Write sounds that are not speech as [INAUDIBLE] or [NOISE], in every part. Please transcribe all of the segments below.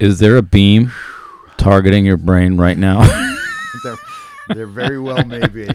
Is there a beam targeting your brain right now? [LAUGHS] there, there very well may be.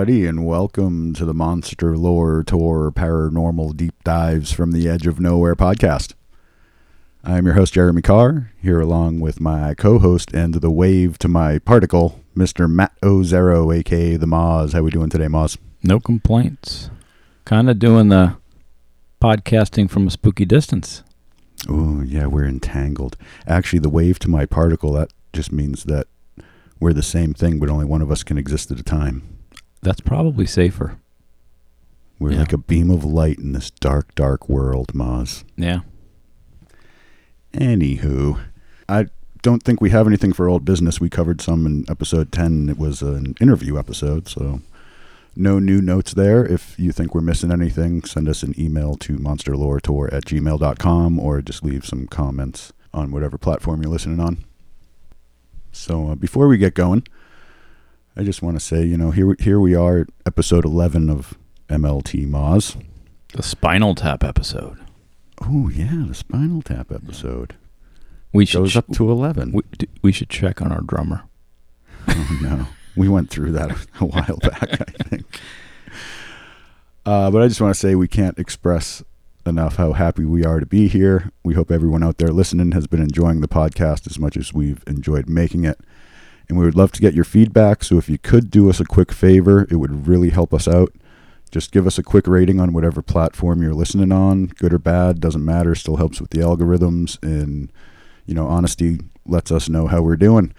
Everybody, and welcome to the Monster Lore Tour Paranormal Deep Dives from the Edge of Nowhere podcast. I'm your host, Jeremy Carr, here along with my co host and the wave to my particle, Mr. Matt Ozero, aka the Moz. How we doing today, Moz? no complaints. Kind of doing the podcasting from a spooky distance. Oh, yeah, we're entangled. Actually, the wave to my particle, that just means that we're the same thing, but only one of us can exist at a time. That's probably safer. We're Yeah. like a beam of light in this dark, dark world, Moz. Yeah. Anywho, I don't think we have anything for old business. We covered some in episode 10. It was an interview episode, so no new notes there. If you think we're missing anything, send us an email to monsterloretour at gmail.com or just leave some comments on whatever platform you're listening on. So uh, before we get going, I just want to say, you know, here, here we are at episode 11 of MLT Moz. The Spinal Tap episode. Oh, yeah, the Spinal Tap episode. We should Goes ch- up to 11. we, d- we should check on our drummer. Oh no, we went through that a while back, I think. Uh, but I just want to say we can't express enough how happy we are to be here. We hope everyone out there listening has been enjoying the podcast as much as we've enjoyed making it. And we would love to get your feedback. So if you could do us a quick favor, it would really help us out. Just give us a quick rating on whatever platform you're listening on, good or bad, doesn't matter. Still helps with the algorithms, and you know, honesty lets us know how we're doing.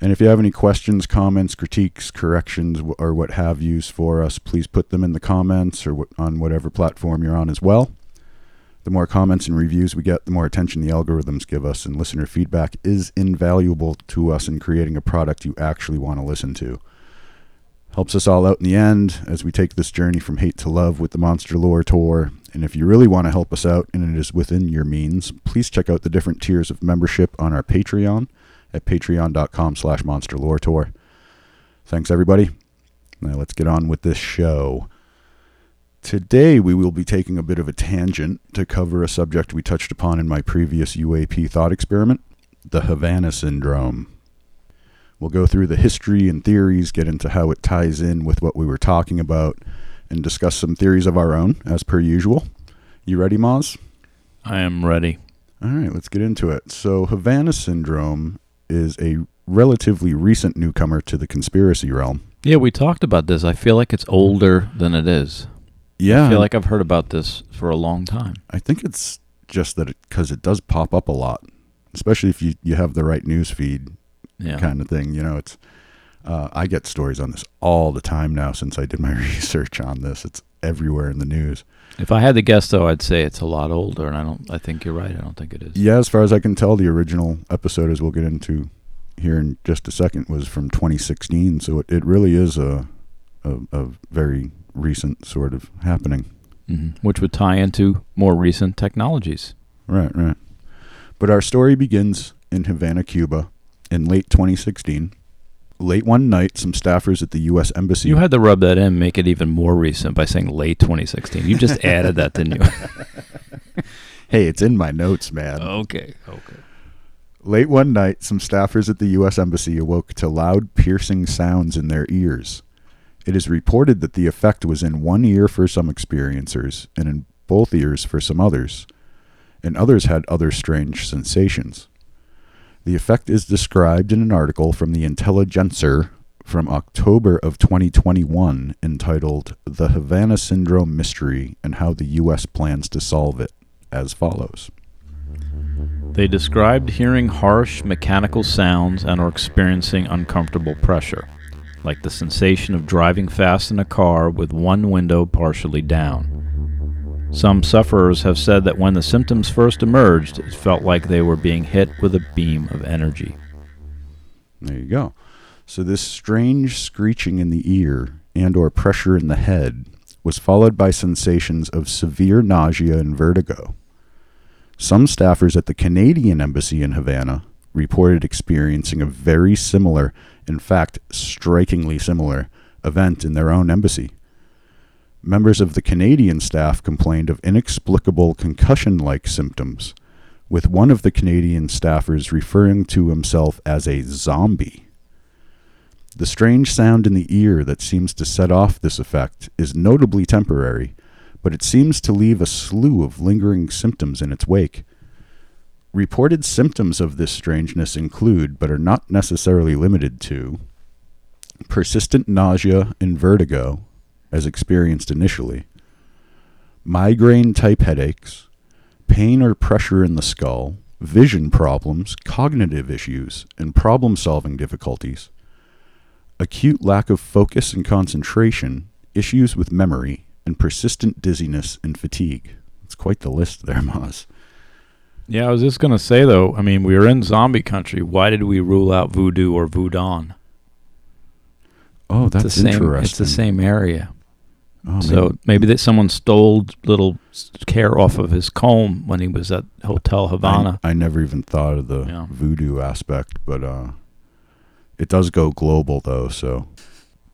And if you have any questions, comments, critiques, corrections, or what have yous for us, please put them in the comments or on whatever platform you're on as well. The more comments and reviews we get, the more attention the algorithms give us, and listener feedback is invaluable to us in creating a product you actually want to listen to. Helps us all out in the end as we take this journey from hate to love with the Monster Lore Tour. And if you really want to help us out and it is within your means, please check out the different tiers of membership on our Patreon at patreon.com slash monster lore tour. Thanks, everybody. Now let's get on with this show. Today, we will be taking a bit of a tangent to cover a subject we touched upon in my previous UAP thought experiment the Havana Syndrome. We'll go through the history and theories, get into how it ties in with what we were talking about, and discuss some theories of our own, as per usual. You ready, Moz? I am ready. All right, let's get into it. So, Havana Syndrome is a relatively recent newcomer to the conspiracy realm. Yeah, we talked about this. I feel like it's older than it is. Yeah, I feel like I've heard about this for a long time. I think it's just that because it, does pop up a lot, especially if you, you have the right news feed Yeah. kind of thing. You know, it's uh, I get stories on this all the time now since I did my [LAUGHS] research on this. It's everywhere in the news. If I had to guess, though, I'd say it's a lot older, and I don't. I think you're right. I don't think it is. Yeah, as far as I can tell, the original episode, as we'll get into here in just a second, was from 2016. So it, it really is a, a a very recent sort of happening. hmm Which would tie into more recent technologies. Right, right. But our story begins in Havana, Cuba, in late 2016. Late one night, some staffers at the U.S. Embassy. You had to rub that in, make it even more recent by saying late 2016. You just [LAUGHS] added that, didn't you? [LAUGHS] hey, it's in my notes, man. okay. Okay. Late one night, some staffers at the U.S. Embassy awoke to loud, piercing sounds in their ears. It is reported that the effect was in one ear for some experiencers and in both ears for some others, and others had other strange sensations. The effect is described in an article from the Intelligencer from October of 2021 entitled The Havana Syndrome Mystery and How the U.S. Plans to Solve It, as follows. They described hearing harsh mechanical sounds and or experiencing uncomfortable pressure, like the sensation of driving fast in a car with one window partially down. Some sufferers have said that when the symptoms first emerged, it felt like they were being hit with a beam of energy. There you go. So this strange screeching in the ear and or pressure in the head was followed by sensations of severe nausea and vertigo. Some staffers at the Canadian embassy in Havana reported experiencing a very similar, in fact, strikingly similar, event in their own embassy. Members of the Canadian staff complained of inexplicable concussion like symptoms, with one of the Canadian staffers referring to himself as a zombie. The strange sound in the ear that seems to set off this effect is notably temporary but it seems to leave a slew of lingering symptoms in its wake. Reported symptoms of this strangeness include, but are not necessarily limited to, persistent nausea and vertigo, as experienced initially, migraine type headaches, pain or pressure in the skull, vision problems, cognitive issues, and problem solving difficulties, acute lack of focus and concentration, issues with memory, and persistent dizziness and fatigue. It's quite the list there, [LAUGHS] Moz. Yeah, I was just going to say, though, I mean, we were in zombie country. Why did we rule out voodoo or voodoo? Oh, that's it's the same, interesting. It's the same area. Oh, so maybe- maybe that someone stole little care off of his comb when he was at Hotel Havana. I, I never even thought of the Yeah. voodoo aspect, but uh, it does go global though. So,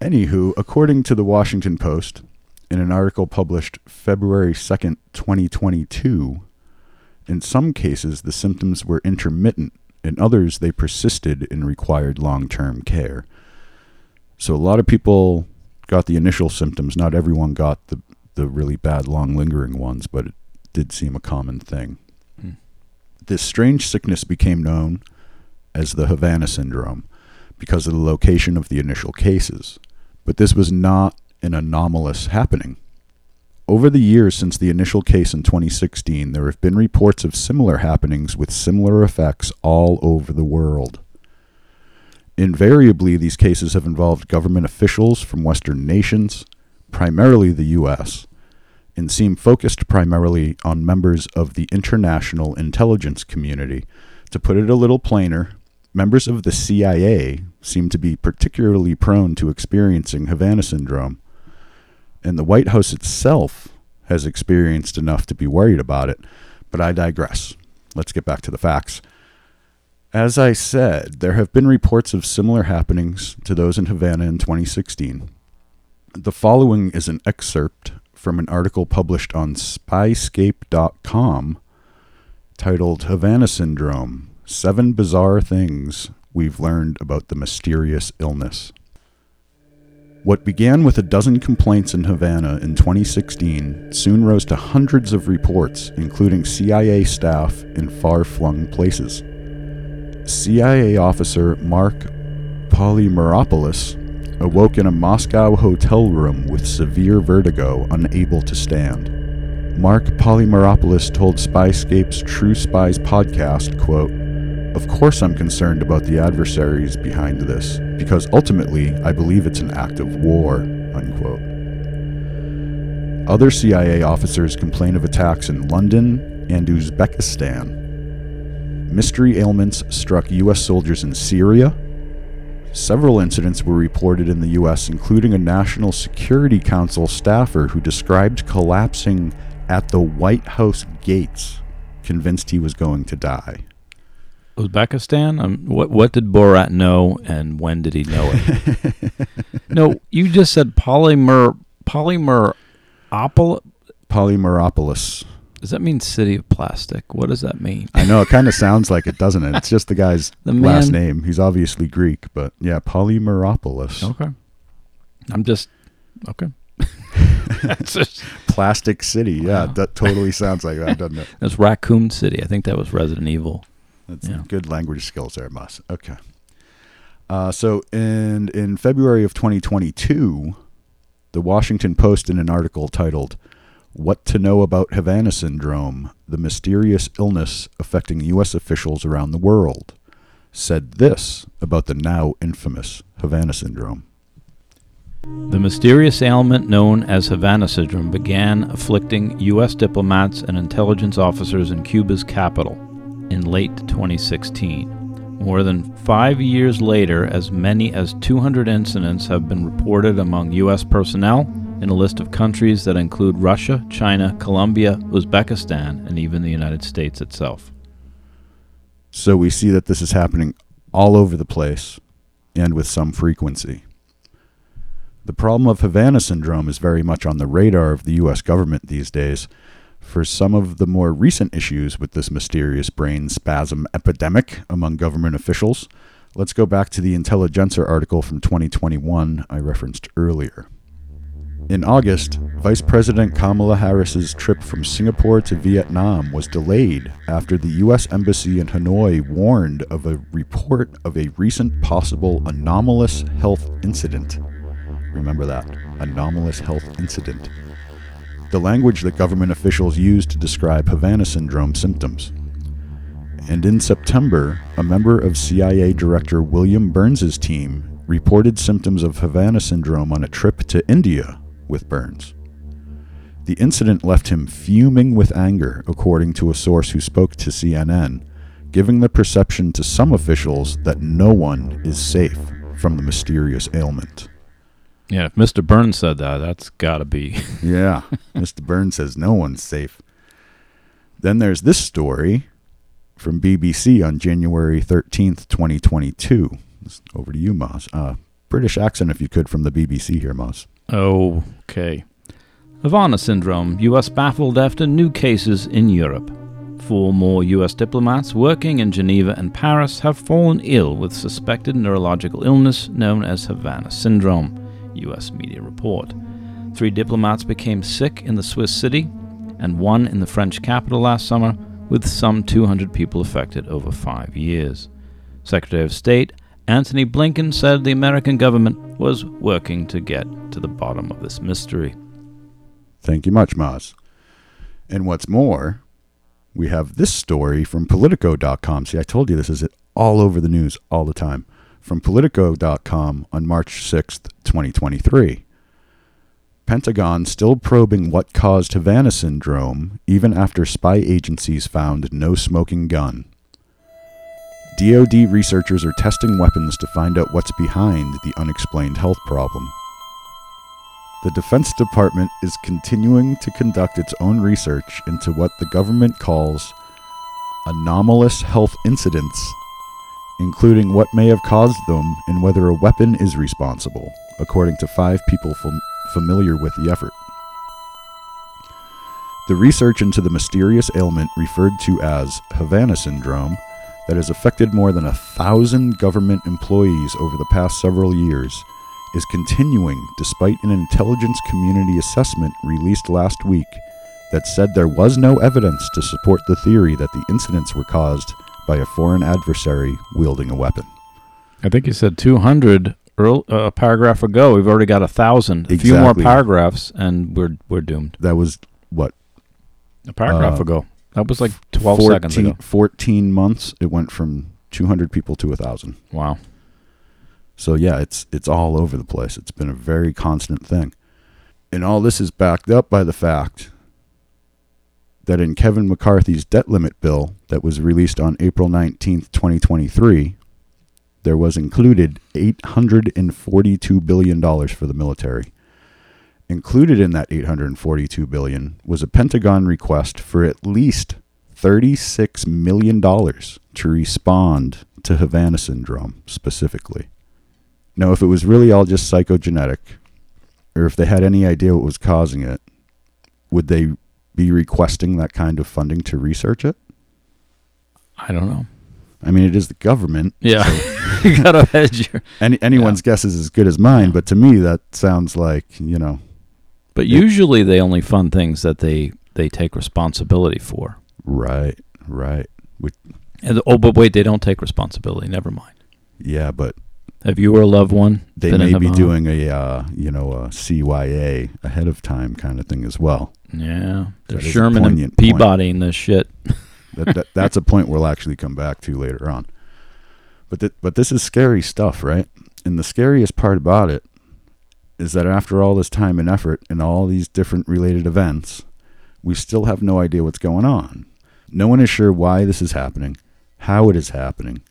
anywho, according to the Washington Post, in an article published February second, twenty twenty two, in some cases the symptoms were intermittent. In others, they persisted and required long term care. So a lot of people got the initial symptoms. Not everyone got the the really bad, long lingering ones, but it did seem a common thing. Hmm. This strange sickness became known as the Havana syndrome because of the location of the initial cases. But this was not an anomalous happening. Over the years since the initial case in 2016, there have been reports of similar happenings with similar effects all over the world. Invariably, these cases have involved government officials from Western nations, primarily the U.S., and seem focused primarily on members of the international intelligence community. To put it a little plainer, members of the CIA seem to be particularly prone to experiencing Havana syndrome, and the White House itself has experienced enough to be worried about it. But I digress. Let's get back to the facts. As I said, there have been reports of similar happenings to those in Havana in 2016. The following is an excerpt from an article published on spyscape.com titled Havana Syndrome Seven Bizarre Things We've Learned About the Mysterious Illness. What began with a dozen complaints in Havana in 2016 soon rose to hundreds of reports, including CIA staff in far flung places. CIA officer Mark Polymeropoulos awoke in a Moscow hotel room with severe vertigo, unable to stand. Mark Polymeropoulos told Spyscape's True Spies podcast, quote, Of course I'm concerned about the adversaries behind this, because ultimately I believe it's an act of war, unquote. Other CIA officers complain of attacks in London and Uzbekistan. Mystery ailments struck U.S. soldiers in Syria. Several incidents were reported in the U.S., including a National Security Council staffer who described collapsing at the White House gates, convinced he was going to die. Uzbekistan. Um, what what did Borat know, and when did he know it? [LAUGHS] no, you just said polymer polymer opal. Polymeropoulos. Does that mean city of plastic? What does that mean? I know it kind of [LAUGHS] sounds like it, doesn't it? It's just the guy's [LAUGHS] The last name. He's obviously Greek, but yeah, polymeropolis. Okay, I'm just okay. That's just Plastic City. Yeah, Wow. that totally sounds like that, doesn't it? that's Raccoon City. I think that was Resident Evil. That's Yeah. good language skills there, Moz. Okay. Uh, so in in February of 2022, the Washington Post in an article titled "What to Know About Havana Syndrome: The Mysterious Illness Affecting U.S. Officials Around the World," said this about the now infamous Havana Syndrome. The mysterious ailment known as Havana syndrome began afflicting U.S. diplomats and intelligence officers in Cuba's capital in late 2016. More than five years later, as many as 200 incidents have been reported among U.S. personnel in a list of countries that include Russia, China, Colombia, Uzbekistan, and even the United States itself. So we see that this is happening all over the place and with some frequency. The problem of Havana syndrome is very much on the radar of the U.S. government these days. For some of the more recent issues with this mysterious brain spasm epidemic among government officials, let's go back to the Intelligencer article from 2021 I referenced earlier. In August, Vice President Kamala Harris's trip from Singapore to Vietnam was delayed after the U.S. Embassy in Hanoi warned of a report of a recent possible anomalous health incident. Remember that anomalous health incident. The language that government officials use to describe Havana syndrome symptoms. And in September, a member of CIA Director William Burns's team reported symptoms of Havana syndrome on a trip to India with Burns. The incident left him fuming with anger, according to a source who spoke to CNN, giving the perception to some officials that no one is safe from the mysterious ailment. Yeah, if Mr. Burns said that, that's got to be. [LAUGHS] Yeah, Mr. Burns says no one's safe. Then there's this story from BBC on January 13th, 2022. It's Over to you, Moz. Uh, British accent, if you could, from the BBC here, Moz. Okay. Havana syndrome, U.S. baffled after new cases in Europe. Four more U.S. diplomats working in Geneva and Paris have fallen ill with suspected neurological illness known as Havana syndrome, U.S. media report. Three diplomats became sick in the Swiss city and one in the French capital last summer, with some 200 people affected over five years. Secretary of State Antony Blinken said the American government was working to get to the bottom of this mystery. Thank you much, Moz. And what's more, we have this story from Politico.com. See, I told you this is all over the news all the time. From Politico.com on March 6, 2023. Pentagon still probing what caused Havana syndrome even after spy agencies found no smoking gun. DoD researchers are testing weapons to find out what's behind the unexplained health problem. The Defense Department is continuing to conduct its own research into what the government calls anomalous health incidents, including what may have caused them and whether a weapon is responsible, according to five people fam- familiar with the effort. The research into the mysterious ailment referred to as Havana syndrome that has affected more than a thousand government employees over the past several years is continuing despite an intelligence community assessment released last week that said there was no evidence to support the theory that the incidents were caused by a foreign adversary wielding a weapon. I think you said 200 earl, uh, a paragraph ago. We've already got a thousand. A few more paragraphs, and we're we're doomed. That was what A paragraph Uh, ago. That was like 12 14, seconds ago. 14 months it went from 200 people to a 1000. Wow. So yeah, it's it's all over the place. It's been a very constant thing. And all this is backed up by the fact that in Kevin McCarthy's debt limit bill that was released on April 19th, 2023, there was included $842 billion for the military. Included in that 842 billion was a Pentagon request for at least 36 million dollars to respond to Havana syndrome specifically. Now, if it was really all just psychogenetic, or if they had any idea what was causing it, would they be requesting that kind of funding to research it? I don't know. I mean, it is the government. Yeah. [LAUGHS] you got to hedge your. [LAUGHS] Any anyone's guess is as good as mine, but to me, that sounds like you know, But Yeah. usually they only fund things that they they take responsibility for. right, right. Which, And, oh, but wait, they don't take responsibility. Never mind. Yeah, but Have you or a loved one they may be doing a uh, you know a CYA ahead of time kind of thing as well. Yeah, they're That Sherman and poignant. Peabody in this shit. [LAUGHS] That, that, that's a point we'll actually come back to later on. But th- but this is scary stuff, right? And the scariest part about it is that after all this time and effort and all these different related events, we still have no idea what's going on. No one is sure why this is happening, how it is happening,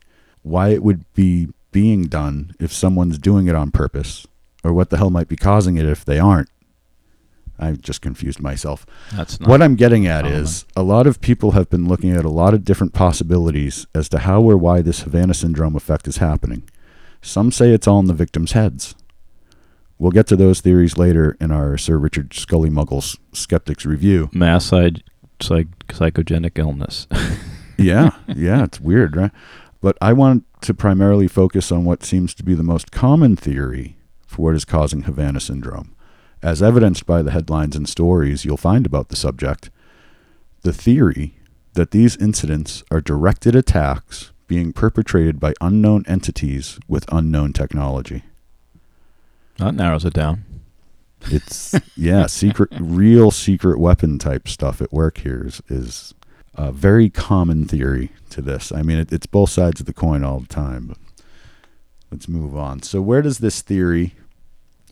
why it would be being done if someone's doing it on purpose, or what the hell might be causing it if they aren't. I just confused myself. That's not What I'm getting at common. is a lot of people have been looking at a lot of different possibilities as to how or why this Havana syndrome effect is happening. Some say it's all in the victims' heads. We'll get to those theories later in our Sir Richard Scully Muggles Skeptics Review. mass psych- psychogenic illness. [LAUGHS] yeah, yeah, it's weird, right? But I want to primarily focus on what seems to be the most common theory for what is causing Havana syndrome, as evidenced by the headlines and stories you'll find about the subject. The theory that these incidents are directed attacks being perpetrated by unknown entities with unknown technology. that narrows it down. It's yeah, secret, real secret weapon type stuff at work here is, is a very common theory to this. I mean, it, it's both sides of the coin all the time. But let's move on. So, where does this theory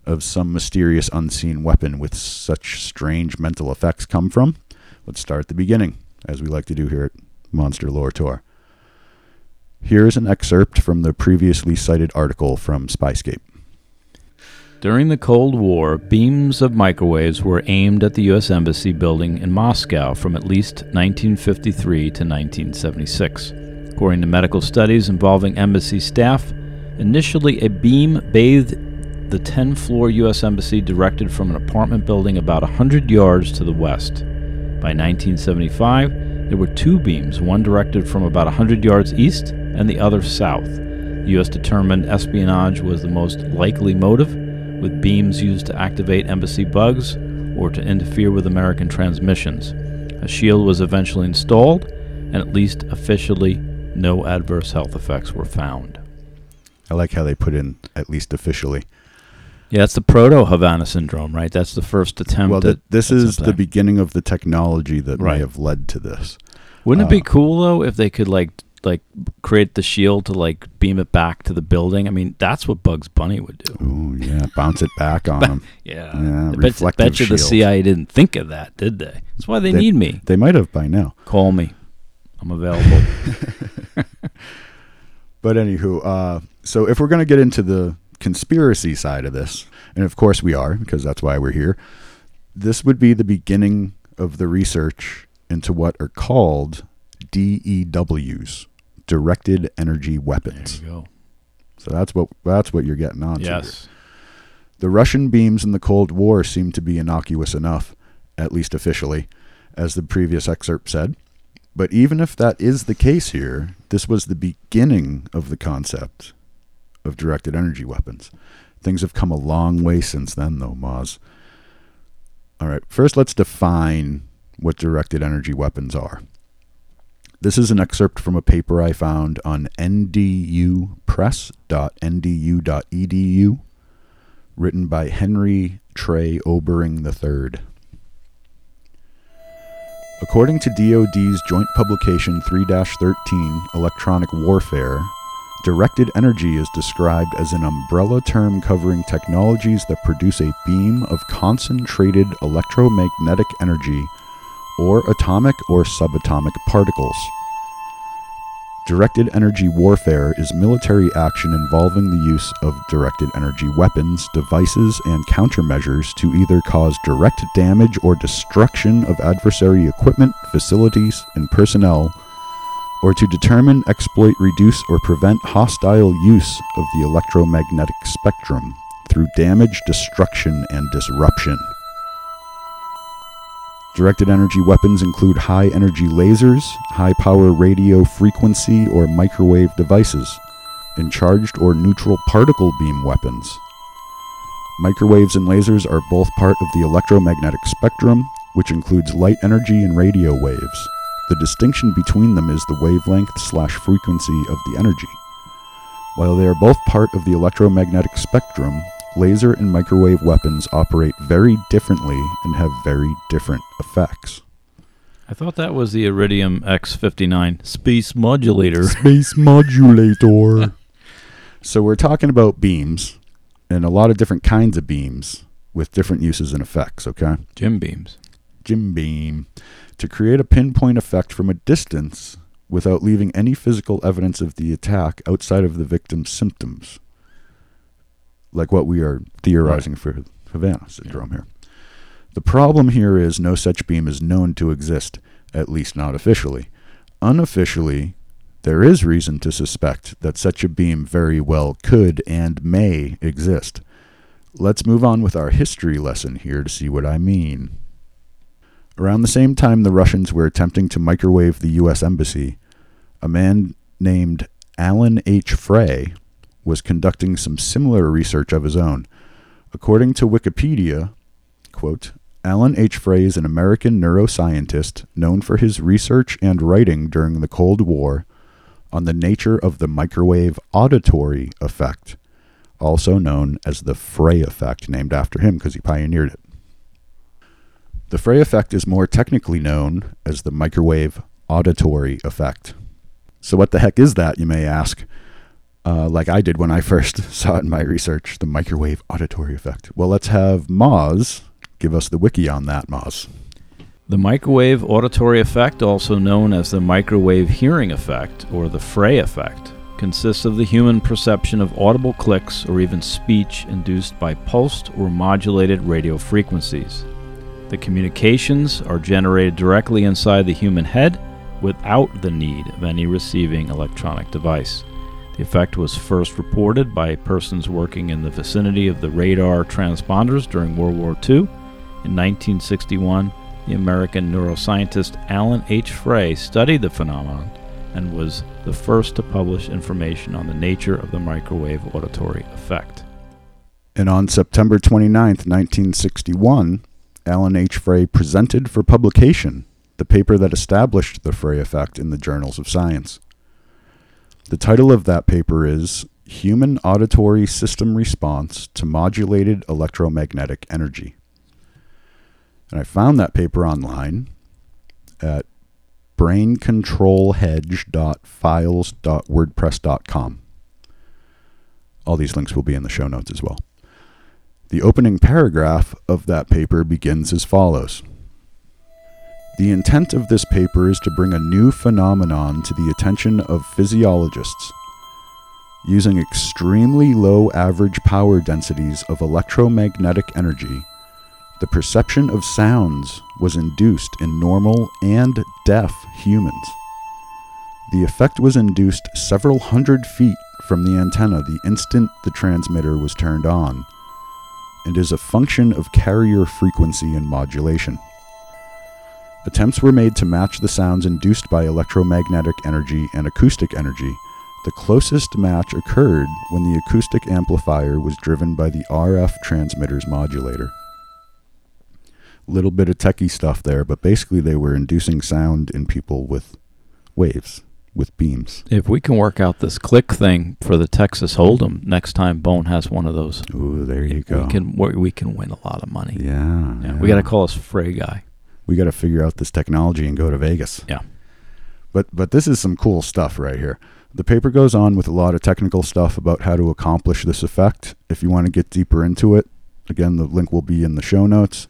of some mysterious unseen weapon with such strange mental effects come from? Let's start at the beginning, as we like to do here at Monster Lore Tour. Here is an excerpt from the previously cited article from Spyscape. During the Cold War, beams of microwaves were aimed at the U.S. Embassy building in Moscow from at least 1953 to 1976. According to medical studies involving embassy staff, initially a beam bathed the 10 floor U.S. Embassy directed from an apartment building about 100 yards to the west. By 1975, there were two beams, one directed from about 100 yards east and the other south. The U.S. determined espionage was the most likely motive, with beams used to activate embassy bugs or to interfere with American transmissions. A shield was eventually installed, and at least officially, no adverse health effects were found. I like how they put in, at least officially. Yeah, that's the proto Havana syndrome, right? That's the first attempt. Well, at, this at is the beginning of the technology that Right. may have led to this. Wouldn't it be uh, cool though if they could like like create the shield to like beam it back to the building? I mean, that's what Bugs Bunny would do. Ooh, yeah, bounce it back [LAUGHS] on them. Yeah, Yeah, I bet, bet you the. CIA didn't think of that, did they? That's why they, They- need me. They might have by now. Call me. I'm available. [LAUGHS] But anywho, uh, so if we're going to get into the conspiracy side of this, and of course we are, because that's why we're here, this would be the beginning of the research into what are called DEWs, directed energy weapons. there you go. So that's what that's what you're getting on. Yes. The Russian beams in the Cold War seemed to be innocuous enough, at least officially, as the previous excerpt said. But even if that is the case here, this was the beginning of the concept of directed energy weapons. Things have come a long way since then, though, Moz. All right, first let's define what directed energy weapons are. This is an excerpt from a paper I found on ndupress.ndu.edu written by Henry Trey Obering III. According to DoD's joint publication 3 13, Electronic Warfare, directed energy is described as an umbrella term covering technologies that produce a beam of concentrated electromagnetic energy or atomic or subatomic particles. Directed energy warfare is military action involving the use of directed energy weapons, devices, and countermeasures to either cause direct damage or destruction of adversary equipment, facilities, and personnel, or to determine, exploit, reduce, or prevent hostile use of the electromagnetic spectrum through damage, destruction, and disruption. Directed energy weapons include high energy lasers, high power radio frequency or microwave devices, and charged or neutral particle beam weapons. Microwaves and lasers are both part of the electromagnetic spectrum, which includes light energy and radio waves. The distinction between them is the wavelength slash frequency of the energy. While they are both part of the electromagnetic spectrum, laser and microwave weapons operate very differently and have very different effects. I thought that was the Iridium X59 space modulator. [LAUGHS] Space modulator. [LAUGHS] so we're talking about beams and a lot of different kinds of beams with different uses and effects, okay? Jim beams. Jim beam to create a pinpoint effect from a distance without leaving any physical evidence of the attack outside of the victim's symptoms. Like what we are theorizing for Havana syndrome here. The problem here is no such beam is known to exist, at least not officially. Unofficially, there is reason to suspect that such a beam very well could and may exist. Let's move on with our history lesson here to see what I mean. Around the same time the Russians were attempting to microwave the U.S. Embassy, a man named Alan H. Frey was conducting some similar research of his own. According to Wikipedia, quote, Alan H. Frey is an American neuroscientist known for his research and writing during the Cold War on the nature of the microwave auditory effect, also known as the Frey effect, named after him because he pioneered it. The Frey effect is more technically known as the microwave auditory effect. So, what the heck is that, you may ask? Uh, like I did when I first [LAUGHS] saw it in my research, the microwave auditory effect. Well, let's have Moz give us the wiki on that, Moz. The microwave auditory effect, also known as the microwave hearing effect or the Frey effect, consists of the human perception of audible clicks or even speech induced by pulsed or modulated radio frequencies. The communications are generated directly inside the human head without the need of any receiving electronic device. The effect was first reported by persons working in the vicinity of the radar transponders during World War II. In 1961, the American neuroscientist Alan H. Frey studied the phenomenon and was the first to publish information on the nature of the microwave auditory effect. And on September 29, 1961, Alan H. Frey presented for publication the paper that established the Frey effect in the Journals of Science. The title of that paper is Human Auditory System Response to Modulated Electromagnetic Energy. And I found that paper online at braincontrolhedge.files.wordpress.com. All these links will be in the show notes as well. The opening paragraph of that paper begins as follows The intent of this paper is to bring a new phenomenon to the attention of physiologists. Using extremely low average power densities of electromagnetic energy, the perception of sounds was induced in normal and deaf humans. The effect was induced several hundred feet from the antenna the instant the transmitter was turned on, and is a function of carrier frequency and modulation. Attempts were made to match the sounds induced by electromagnetic energy and acoustic energy. The closest match occurred when the acoustic amplifier was driven by the RF transmitter's modulator little bit of techie stuff there, but basically they were inducing sound in people with waves, with beams. If we can work out this click thing for the Texas Hold'em next time Bone has one of those, Ooh, there you go. we can we can win a lot of money. yeah, Yeah, yeah. we got to call us Frey guy. we got to figure out this technology and go to Vegas. Yeah. But but this is some cool stuff right here. The paper goes on with a lot of technical stuff about how to accomplish this effect. If you want to get deeper into it, again the link will be in the show notes.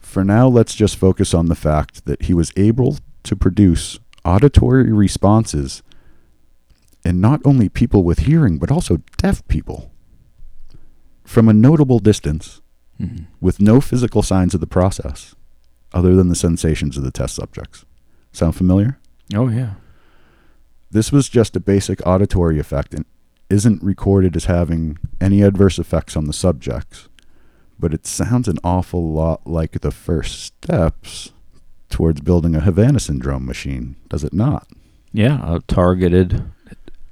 For now, let's just focus on the fact that he was able to produce auditory responses in not only people with hearing, but also deaf people from a notable distance Mhm. with no physical signs of the process other than the sensations of the test subjects. Sound familiar? Oh yeah. This was just a basic auditory effect and isn't recorded as having any adverse effects on the subjects, but it sounds an awful lot like the first steps towards building a Havana syndrome machine, does it not? Yeah, uh, targeted,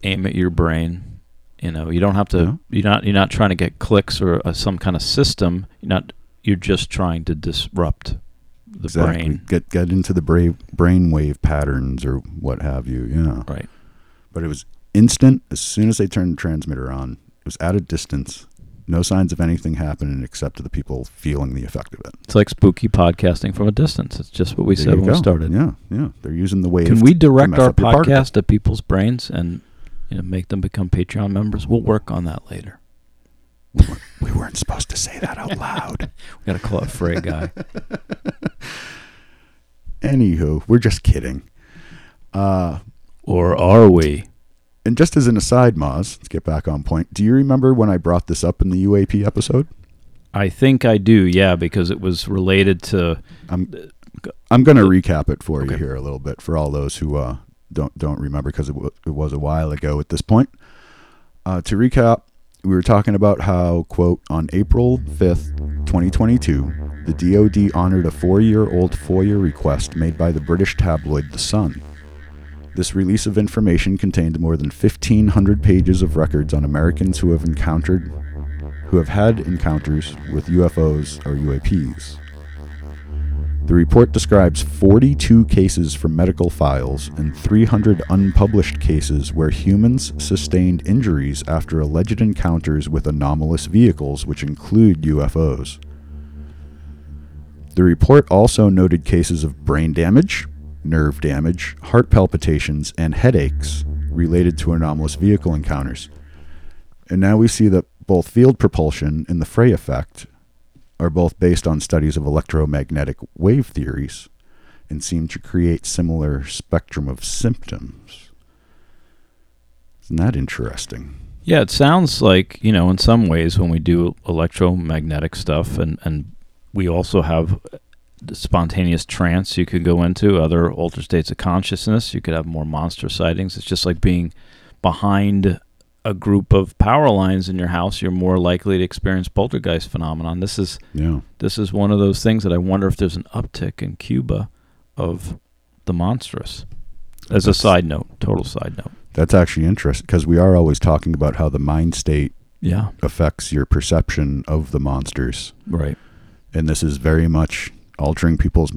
aim at your brain. You know, you don't have to. Yeah. You're not. You're not trying to get clicks or uh, some kind of system. You're not. You're just trying to disrupt the exactly. brain. Get get into the brain brainwave patterns or what have you. Yeah. Right. But it was instant as soon as they turned the transmitter on. It was at a distance. No signs of anything happening except to the people feeling the effect of it. It's like spooky podcasting from a distance. It's just what we There said when we started. Yeah, yeah. They're using the wave. Can we direct our up your particle. podcast to people's brains and you know make them become Patreon members? We'll work on that later. [LAUGHS] We weren't supposed to say that out loud. [LAUGHS] We got to call it Frey guy. [LAUGHS] Anywho, we're just kidding. Uh, or are we? And just as an aside, Moz, let's get back on point. Do you remember when I brought this up in the UAP episode? I think I do. Yeah, because it was related to. I'm I'm going to recap it for you here a little bit for all those who uh, don't don't remember because it, w- it was a while ago at this point. Uh, to recap, we were talking about how quote on April fifth, twenty twenty two, the DoD honored a four year old FOIA request made by the British tabloid The Sun. This release of information contained more than 1,500 pages of records on Americans who have encountered, who have had encounters with UFOs or UAPs. The report describes 42 cases from medical files and 300 unpublished cases where humans sustained injuries after alleged encounters with anomalous vehicles, which include UFOs. The report also noted cases of brain damage, nerve damage, heart palpitations, and headaches related to anomalous vehicle encounters. And now we see that both field propulsion and the Frey effect are both based on studies of electromagnetic wave theories and seem to create similar spectrum of symptoms. Isn't that interesting? Yeah, it sounds like you know in some ways when we do electromagnetic stuff, and and we also have spontaneous trance you could go into other altered states of consciousness. You could have more monster sightings. It's just like being behind a group of power lines in your house. You're more likely to experience poltergeist phenomenon. This is Yeah. this is one of those things that I wonder if there's an uptick in Cuba of the monstrous. As a side note, total side note. That's actually interesting because we are always talking about how the mind state Yeah, affects your perception of the monsters. right. And this is very much altering people's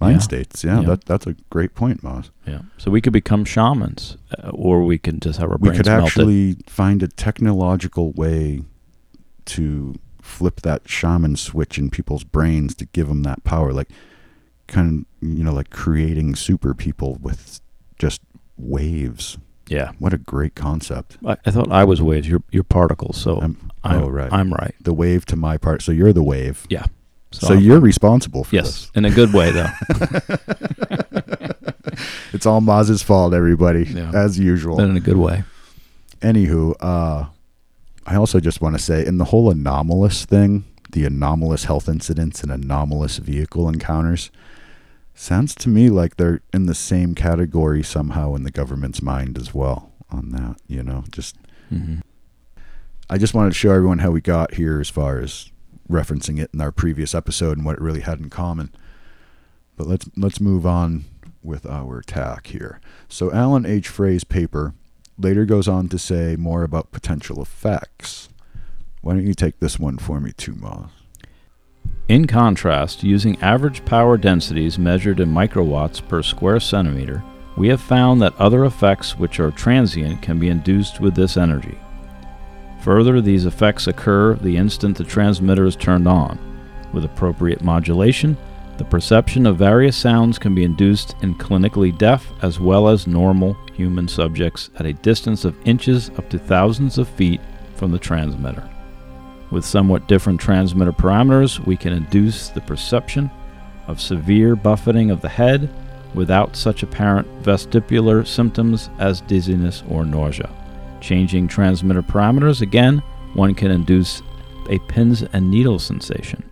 mind Yeah. states. Yeah, Yeah. That, that's a great point, Moz. Yeah. So we could become shamans, uh, or we can just have our We brains could melted. actually find a technological way to flip that shaman switch in people's brains to give them that power. Like, kind of, you know, like creating super people with just waves. Yeah. What a great concept. I, I thought I was waves. You're, you're particles. So I'm, I'm, oh, right. I'm right. the wave to my part. So you're the wave. Yeah. So, I'm- you're responsible for yes, in a good way though. [LAUGHS] It's all Maz's fault, everybody, Yeah. as usual. but in a good way. Anywho, uh, I also just want to say, in the whole anomalous thing, the anomalous health incidents and anomalous vehicle encounters, sounds to me like they're in the same category somehow in the government's mind as well. On that, you know, just Mm-hmm. I just wanted to show everyone how we got here as far as referencing it in our previous episode and what it really had in common. But let's let's move on with our tack here. So Alan H. Frey's paper later goes on to say more about potential effects. Why don't you take this one for me too, Moz? In contrast, using average power densities measured in microwatts per square centimeter, we have found that other effects which are transient can be induced with this energy. Further, these effects occur the instant the transmitter is turned on. With appropriate modulation, the perception of various sounds can be induced in clinically deaf as well as normal human subjects at a distance of inches up to thousands of feet from the transmitter. With somewhat different transmitter parameters, we can induce the perception of severe buffeting of the head without such apparent vestibular symptoms as dizziness or nausea. Changing transmitter parameters, again, one can induce a pins and needles sensation.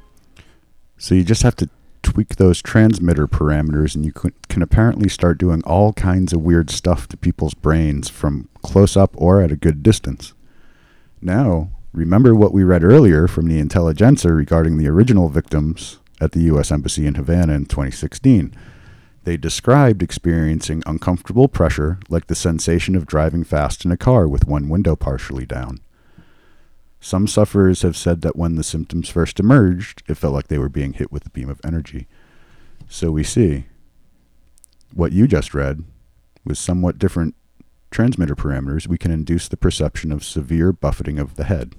So you just have to tweak those transmitter parameters, and you can, apparently start doing all kinds of weird stuff to people's brains from close up or at a good distance. Now, remember what we read earlier from the Intelligencer regarding the original victims at the U.S. Embassy in Havana in 2016. They described experiencing uncomfortable pressure like the sensation of driving fast in a car with one window partially down. Some sufferers have said that when the symptoms first emerged, it felt like they were being hit with a beam of energy. So we see what you just read with somewhat different transmitter parameters, we can induce the perception of severe buffeting of the head.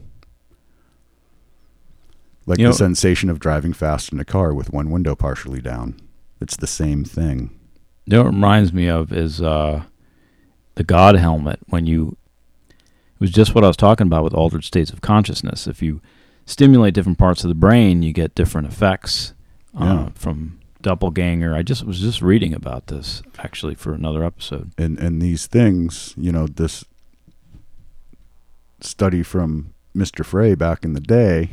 Like You the know- sensation of driving fast in a car with one window partially down. It's the same thing. You know what it reminds me of is uh, the God helmet when you. It was just what I was talking about with altered states of consciousness. If you stimulate different parts of the brain, you get different effects uh, Yeah. from doppelganger. I just was just reading about this actually for another episode. and and these things, you know, this study from Mr. Frey back in the day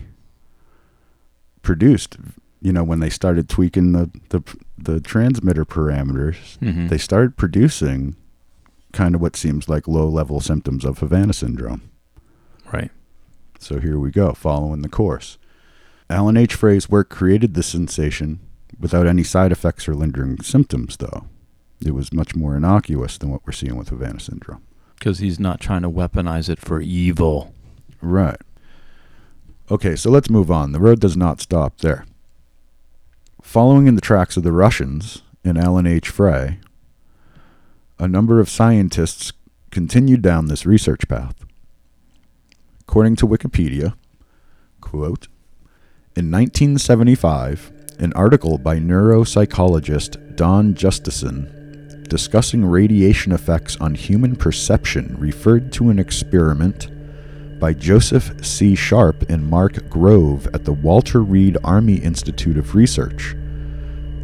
produced, you know, when they started tweaking the the, the transmitter parameters, Mm-hmm. they started producing kind of what seems like low level symptoms of Havana syndrome. right. So here we go, following the course. Alan H. Frey's work created the sensation without any side effects or lingering symptoms, though. It was much more innocuous than what we're seeing with Havana syndrome. Because he's not trying to weaponize it for evil. Right. Okay, so let's move on. The road does not stop there. Following in the tracks of the Russians and Alan H. Frey, a number of scientists continued down this research path. According to Wikipedia, quote, in 1975, an article by neuropsychologist Don Justesen discussing radiation effects on human perception referred to an experiment by Joseph C. Sharp and Mark Grove at the Walter Reed Army Institute of Research,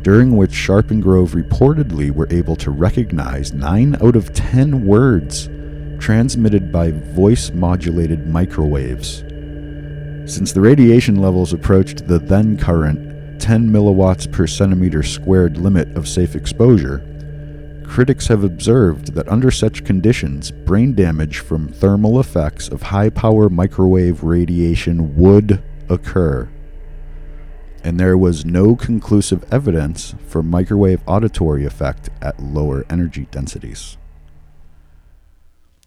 during which Sharp and Grove reportedly were able to recognize 9 out of 10 words transmitted by voice modulated microwaves. Since the radiation levels approached the then current 10 milliwatts per centimeter squared limit of safe exposure, critics have observed that under such conditions, brain damage from thermal effects of high power microwave radiation would occur. And there was no conclusive evidence for microwave auditory effect at lower energy densities.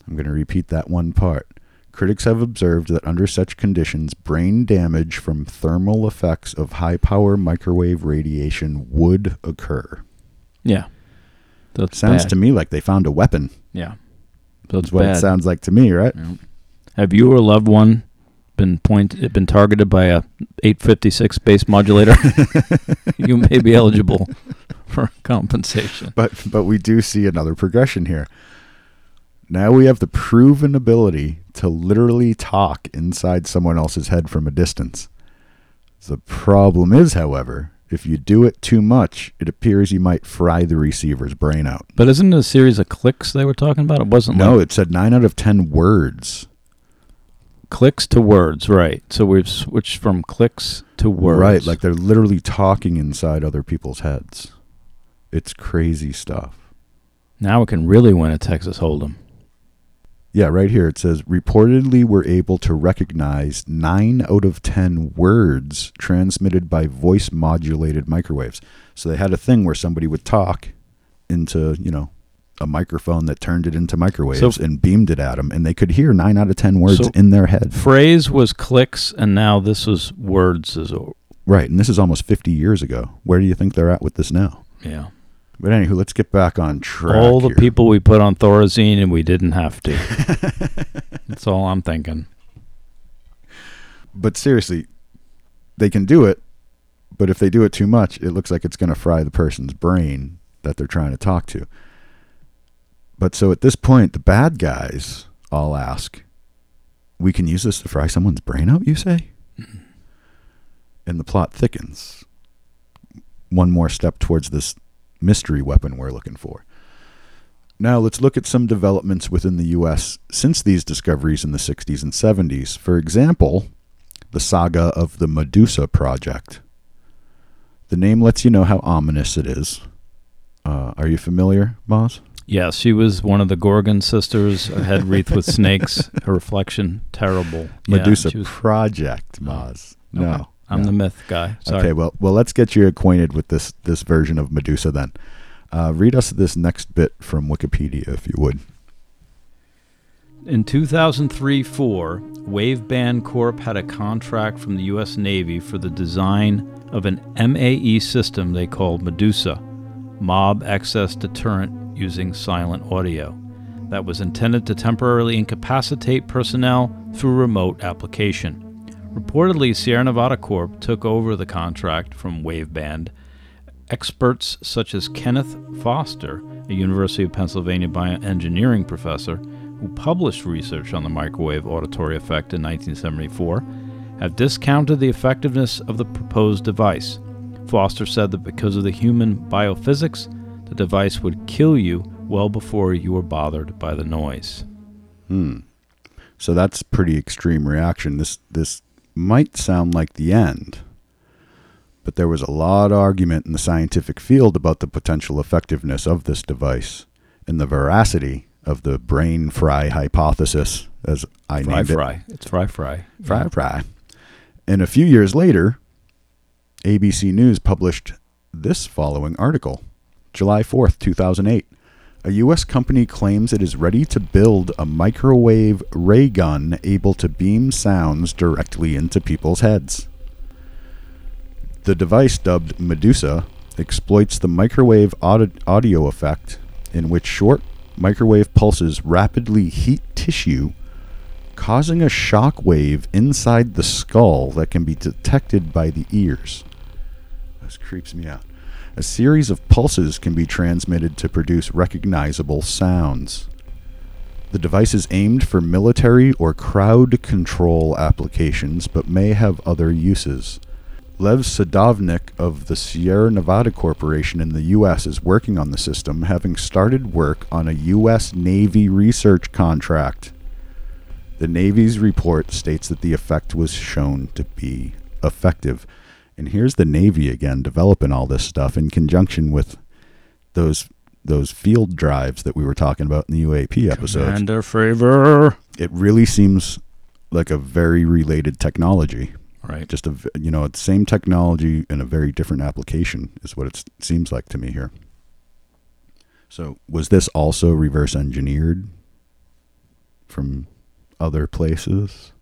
I'm going to repeat that one part. Critics have observed that under such conditions, brain damage from thermal effects of high power microwave radiation would occur. Yeah. That's Sounds bad. to me like they found a weapon. Yeah. That's That's what bad. it sounds like to me, right? Yeah. Have you or a loved one been point been targeted by a 856 base modulator? [LAUGHS] you may be eligible for compensation. But but we do see another progression here. Now we have the proven ability to literally talk inside someone else's head from a distance. The problem is, however, if you do it too much, it appears you might fry the receiver's brain out. But isn't it a series of clicks they were talking about? It wasn't No, like it said nine out of ten words. Clicks to words, right? So we've switched from clicks to words. Right, like they're literally talking inside other people's heads. It's crazy stuff. now we can really win a Texas Hold'em. Yeah, right here it says reportedly we're able to recognize 9 out of 10 words transmitted by voice modulated microwaves. So they had a thing where somebody would talk into, you know, a microphone that turned it into microwaves So- and beamed it at them and they could hear 9 out of 10 words So- in their head. Phrase was clicks, and now this is words. Is Right, and this is almost 50 years ago. Where do you think they're at with this now? yeah. But anywho, let's get back on track. all the here. people we put on Thorazine and we didn't have to. [LAUGHS] That's all I'm thinking. But seriously, they can do it, but if they do it too much, it looks like it's going to fry the person's brain that they're trying to talk to. But so at this point, the bad guys all ask, We can use this to fry someone's brain out, you say? And the plot thickens. One more step towards this mystery weapon we're looking for. Now, let's look at some developments within the U.S. since these discoveries in the 60s and 70s. For example, the saga of the Medusa Project. The name lets you know how ominous it is. Uh, are you familiar, Moz? Yeah, she was one of the Gorgon sisters, a head wreathed with snakes, a reflection, terrible. Medusa she was- Project, Moz. No, Okay. I'm no. the myth guy. Sorry. Okay, well, well, let's get you acquainted with this this version of Medusa then. Uh, read us this next bit from Wikipedia, if you would. In 2003 4, Waveband Corp had a contract from the U.S. Navy for the design of an MAE system they called Medusa, Mob Excess Deterrent using silent audio, that was intended to temporarily incapacitate personnel through remote application. Reportedly, Sierra Nevada Corp took over the contract from Waveband. Experts such as Kenneth Foster, a University of Pennsylvania bioengineering professor who published research on the microwave auditory effect in 1974, have discounted the effectiveness of the proposed device. Foster said that because of the human biophysics, the device would kill you well before you were bothered by the noise. Hmm. So that's pretty extreme reaction. This this might sound like the end, but there was a lot of argument in the scientific field about the potential effectiveness of this device and the veracity of the brain fry hypothesis, as I Fry named fry. it. It's fry fry. Fry fry. And a few years later, ABC News published this following article July 4th, 2008. A U.S. company claims it is ready to build a microwave ray gun able to beam sounds directly into people's heads. The device, dubbed Medusa, exploits the microwave audio effect in which short microwave pulses rapidly heat tissue, causing a shock wave inside the skull that can be detected by the ears. This creeps me out. A series of pulses can be transmitted to produce recognizable sounds. The device is aimed for military or crowd control applications, but may have other uses. Lev Sadovnik of the Sierra Nevada Corporation in the U.S. is working on the system, having started work on a U.S. Navy research contract. The Navy's report states that the effect was shown to be effective. And here's the Navy again developing all this stuff in conjunction with those those field drives that we were talking about in the UAP episodes. Commander Fravor. It really seems like a very related technology. Right. Just a you know, it's same technology in a very different application is what it seems like to me here. So, was this also reverse engineered from other places?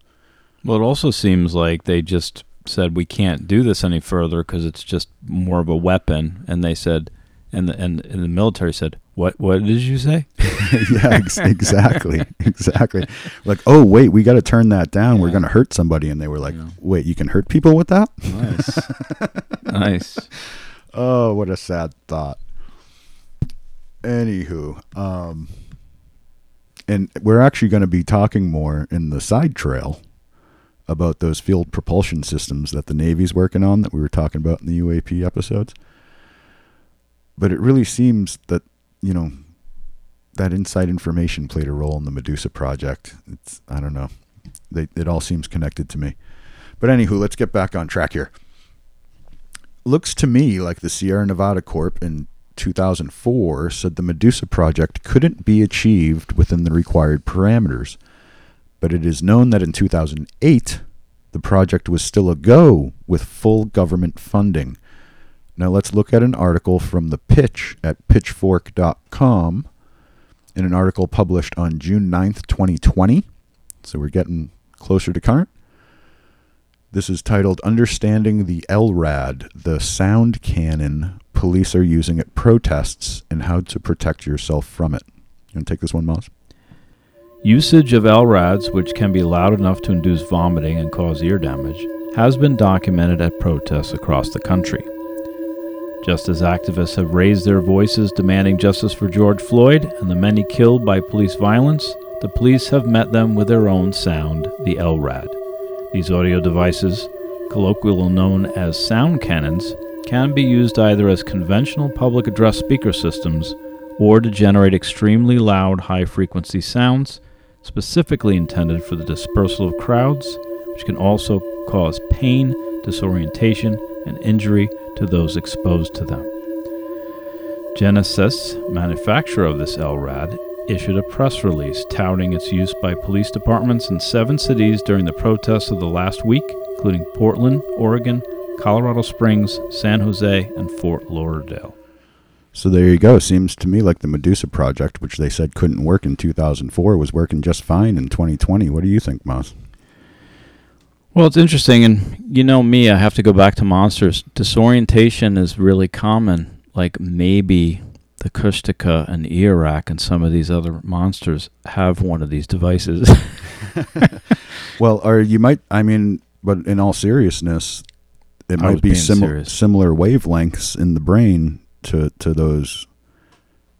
Well, it also seems like they just said we can't do this any further because it's just more of a weapon, and they said, and the and, and the military said, "What? What did you say?" [LAUGHS] yeah, ex- exactly, [LAUGHS] exactly. Like, oh wait, we got to turn that down. We're going to hurt somebody, and they were like, Yeah. wait, you can hurt people with that? Nice, [LAUGHS] nice. Oh, what a sad thought. Anywho, um, and we're actually going to be talking more in the side trail about those field propulsion systems that the Navy's working on that we were talking about in the UAP episodes. But it really seems that, you know, that inside information played a role in the Medusa project. It's, I don't know. They, it all seems connected to me. But anywho, let's get back on track here looks to me like the Sierra Nevada Corp in 2004 said the Medusa project couldn't be achieved within the required parameters. But it is known that in 2008, the project was still a go with full government funding. Now let's look at an article from The Pitch at pitchfork.com in an article published on June 9th, 2020. So we're getting closer to current. This is titled Understanding the LRAD, the sound cannon police are using at protests and how to protect yourself from it. You want to take this one, Moz? Usage of LRADs, which can be loud enough to induce vomiting and cause ear damage, has been documented at protests across the country. Just as activists have raised their voices demanding justice for George Floyd and the many killed by police violence, the police have met them with their own sound, the LRAD. These audio devices, colloquially known as sound cannons, can be used either as conventional public address speaker systems or to generate extremely loud high frequency sounds specifically intended for the dispersal of crowds, which can also cause pain, disorientation, and injury to those exposed to them. Genasys, manufacturer of this LRAD, issued a press release touting its use by police departments in seven cities during the protests of the last week, including Portland, Oregon, Colorado Springs, San Jose, and Fort Lauderdale. So there you go. Seems to me like the Medusa project, which they said couldn't work in 2004, was working just fine in 2020. What do you think, Moz? Well, it's interesting, and you know me, I have to go back to monsters. Disorientation is really common. Like maybe the Kushtaka and Eorak and some of these other monsters have one of these devices. [LAUGHS] [LAUGHS] Well, or you might. I mean, but in all seriousness, it I might be serious. similar wavelengths in the brain to to those,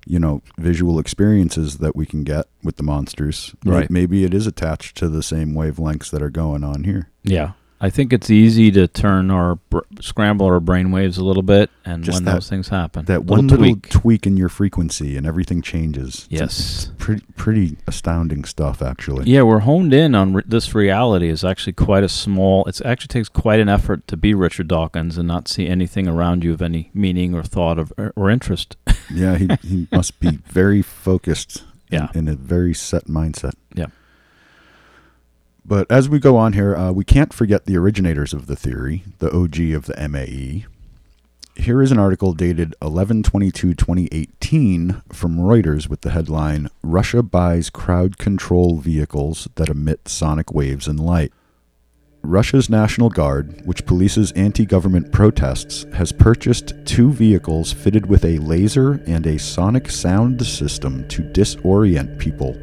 you know, visual experiences that we can get with the monsters. Right. Maybe it is attached to the same wavelengths that are going on here. yeah. I think it's easy to turn our br- scramble our brain waves a little bit, and Just when that- those things happen, That Little one little tweak. in your frequency and everything changes. It's- Yes. pretty pretty astounding stuff, actually. Yeah, we're honed in on re- this reality is actually quite a small. It actually takes quite an effort to be Richard Dawkins and not see anything around you of any meaning or thought of or, or interest. Yeah, he he must be [LAUGHS] very focused. in- Yeah. in, a very set mindset. Yeah. But as we go on here, uh, we can't forget the originators of the theory, the OG of the MAE. Here is an article dated 11-22-2018 from Reuters with the headline Russia buys crowd control vehicles that emit sonic waves and light. Russia's National Guard, which polices anti government protests, has purchased two vehicles fitted with a laser and a sonic sound system to disorient people,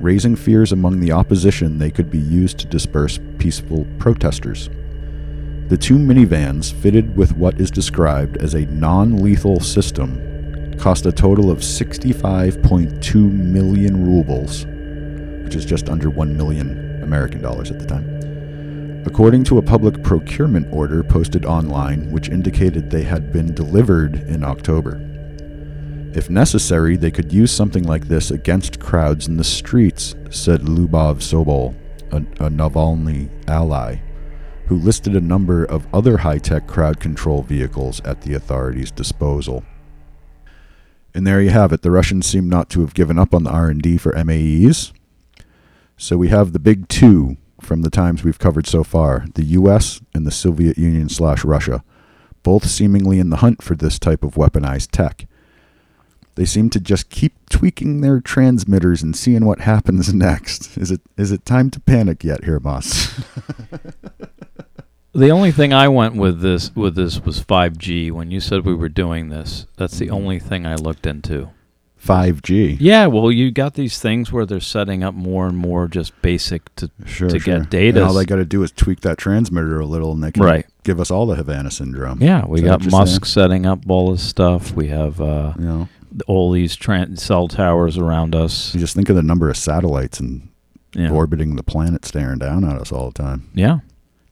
raising fears among the opposition they could be used to disperse peaceful protesters. The two minivans, fitted with what is described as a non lethal system, cost a total of 65.2 million rubles, which is just under 1 million American dollars at the time according to a public procurement order posted online which indicated they had been delivered in October. If necessary, they could use something like this against crowds in the streets, said Lubov Sobol, a, a Navalny ally, who listed a number of other high-tech crowd control vehicles at the authorities' disposal. And there you have it. The Russians seem not to have given up on the R&D for MAEs. So we have the big two from the times we've covered so far the US and the Soviet Union slash Russia, both seemingly in the hunt for this type of weaponized tech. They seem to just keep tweaking their transmitters and seeing what happens [LAUGHS] next. Is it is it time to panic yet here, boss? [LAUGHS] The only thing I went with this with this was 5G. When you said we were doing this, that's the only thing I looked into. 5G. Yeah, well, you got these things where they're setting up more and more just basic to Sure, to sure. get data. And all they got to do is tweak that transmitter a little, and they can Right. give us all the Havana syndrome. yeah, we got Musk setting up all this stuff. We have uh, You know, all these tran cell towers around us. you just think of the number of satellites and Yeah, orbiting the planet, staring down at us all the time. yeah,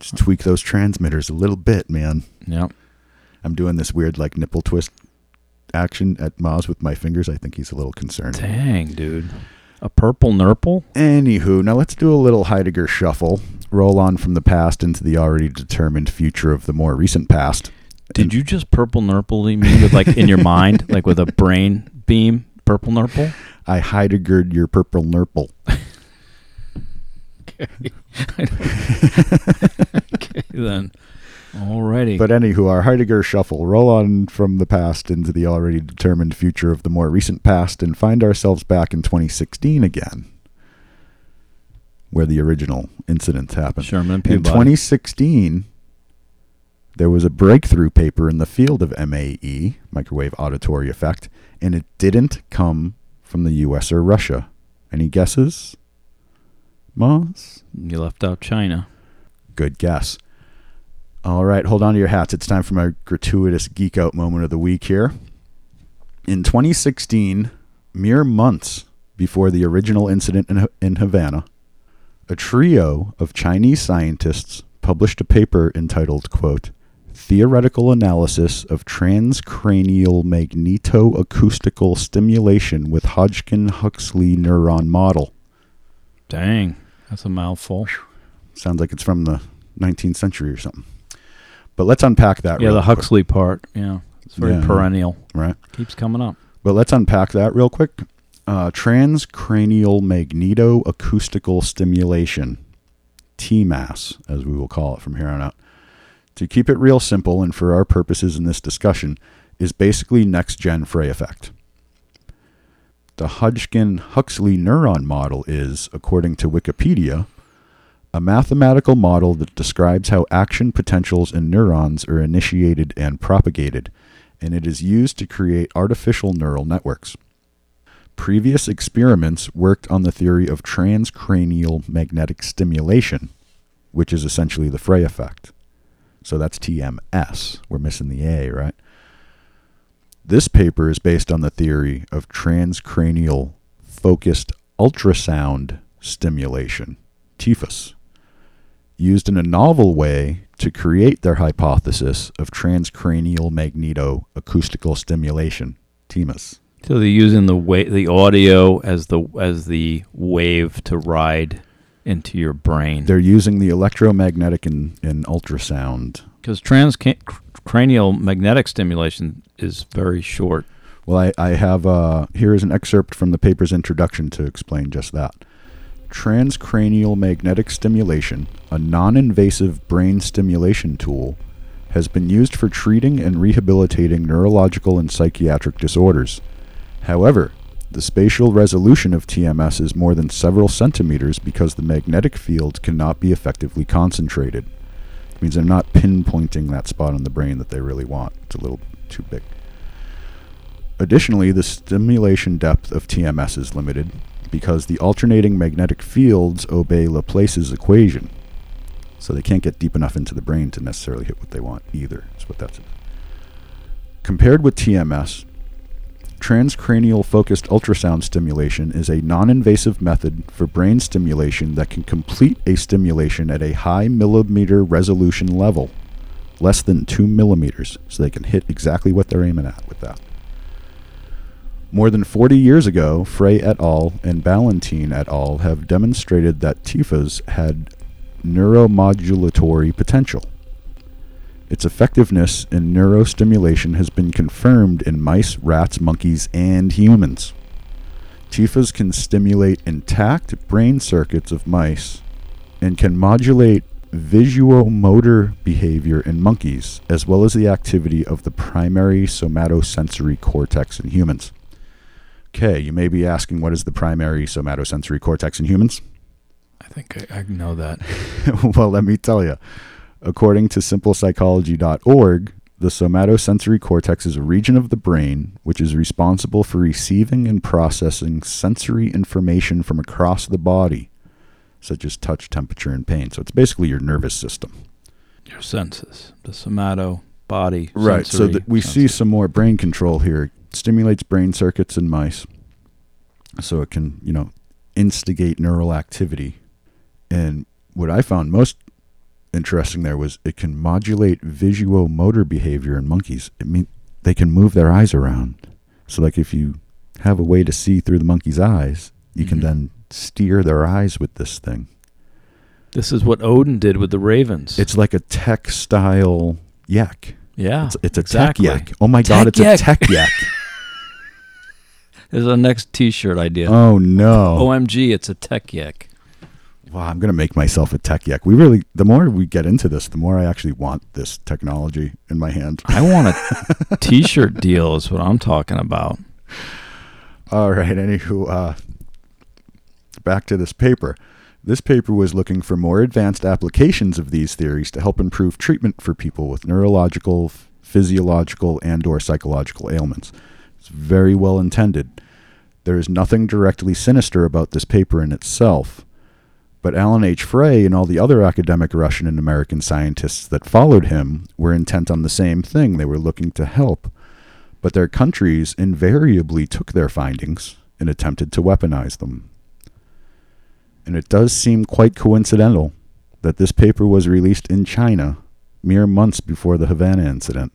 Just tweak those transmitters a little bit, man. yeah. I'm doing this weird like nipple twist action at Moz with my fingers. I think he's a little concerned. Dang, dude, a purple nurple. Anywho, now let's do a little Heidegger shuffle. Roll on from the past into the already determined future of the more recent past. Did you just purple nurple me with like in your mind, [LAUGHS] like with a brain beam? Purple nurple. I Heideggered your purple nurple. [LAUGHS] Okay, then. Alrighty. But anywho, our Heidegger shuffle. Roll on from the past into the already determined future of the more recent past and find ourselves back in 2016 again, where the original incidents happened. Sherman In 2016, there was a breakthrough paper in the field of MAE, microwave auditory effect, and it didn't come from the US or Russia. Any guesses? Moz? You left out China. Good guess. All right, hold on to your hats. It's time for my gratuitous geek out moment of the week here. In 2016, mere months before the original incident in, in Havana, a trio of Chinese scientists published a paper entitled, quote, Theoretical Analysis of Transcranial Magnetoacoustical Stimulation with Hodgkin-Huxley Neuron Model. Dang, that's a mouthful. Sounds like it's from the 19th century or something. But let's unpack that. Real. Yeah, the quick, Huxley part. Yeah, it's very Yeah. perennial. right? Keeps coming up. But let's unpack that real quick. Uh, transcranial magnetoacoustical stimulation, TMAS, as we will call it from here on out. To keep it real simple, and for our purposes in this discussion, is basically next gen Frey effect. The Hodgkin Huxley neuron model is, according to Wikipedia, a mathematical model that describes how action potentials in neurons are initiated and propagated, and it is used to create artificial neural networks. Previous experiments worked on the theory of transcranial magnetic stimulation, which is essentially the Frey effect. So that's TMS. We're missing the A, right? This paper is based on the theory of transcranial focused ultrasound stimulation, TIFUS, used in a novel way to create their hypothesis of transcranial magneto-acoustical stimulation, TMAS. So they're using the wa- the audio as the as the wave to ride into your brain. They're using the electromagnetic and, and ultrasound. Because transcranial magnetic stimulation is very short. Well, I, I have uh, here is an excerpt from the paper's introduction to explain just that. Transcranial magnetic stimulation, a non invasive brain stimulation tool, has been used for treating and rehabilitating neurological and psychiatric disorders. However, the spatial resolution of TMS is more than several centimeters because the magnetic field cannot be effectively concentrated. It means they're not pinpointing that spot on the brain that they really want. It's a little too big. Additionally, the stimulation depth of TMS is limited because the alternating magnetic fields obey Laplace's equation. So they can't get deep enough into the brain to necessarily hit what they want either. That's what that's. Compared with TMS, transcranial focused ultrasound stimulation is a non invasive method for brain stimulation that can complete a stimulation at a high millimeter resolution level, less than 2 millimeters, so they can hit exactly what they're aiming at with that. More than 40 years ago, Frey et al. and Ballantine et al. have demonstrated that TIFAs had neuromodulatory potential. Its effectiveness in neurostimulation has been confirmed in mice, rats, monkeys, and humans. TIFAs can stimulate intact brain circuits of mice and can modulate visuomotor behavior in monkeys, as well as the activity of the primary somatosensory cortex in humans. Okay, you may be asking what is the primary somatosensory cortex in humans? I think I, I know that. [LAUGHS] well, let me tell you. According to simplypsychology.org, the somatosensory cortex is a region of the brain which is responsible for receiving and processing sensory information from across the body, such as touch, temperature, and pain. So it's basically your nervous system. Your senses, the somato body. Right. So that we see some more brain control here. It stimulates brain circuits in mice, so it can you know instigate neural activity. And what I found most interesting there was it can modulate visuomotor behavior in monkeys. It mean they can move their eyes around. So like if you have a way to see through the monkey's eyes, you Mhm. can then steer their eyes with this thing. This is what Odin did with the ravens. It's like a tech style yak. yeah. It's, it's a exactly. tech yak. Oh my Tech god, it's yak. a tech yak. [LAUGHS] There's a next T-shirt idea. oh no. OMG, it's a tech yak. Wow, I'm gonna make myself a tech yak. We really the more we get into this, the more I actually want this technology in my hand. I want a [LAUGHS] T-shirt deal. Is what I'm talking about. All right, anywho, uh, back to this paper. This paper was looking for more advanced applications of these theories to help improve treatment for people with neurological, physiological, and or psychological ailments. It's very well intended. There is nothing directly sinister about this paper in itself. But Alan H. Frey and all the other academic Russian and American scientists that followed him were intent on the same thing. They were looking to help but their countries invariably took their findings and attempted to weaponize them. And it does seem quite coincidental that this paper was released in China mere months before the Havana incident.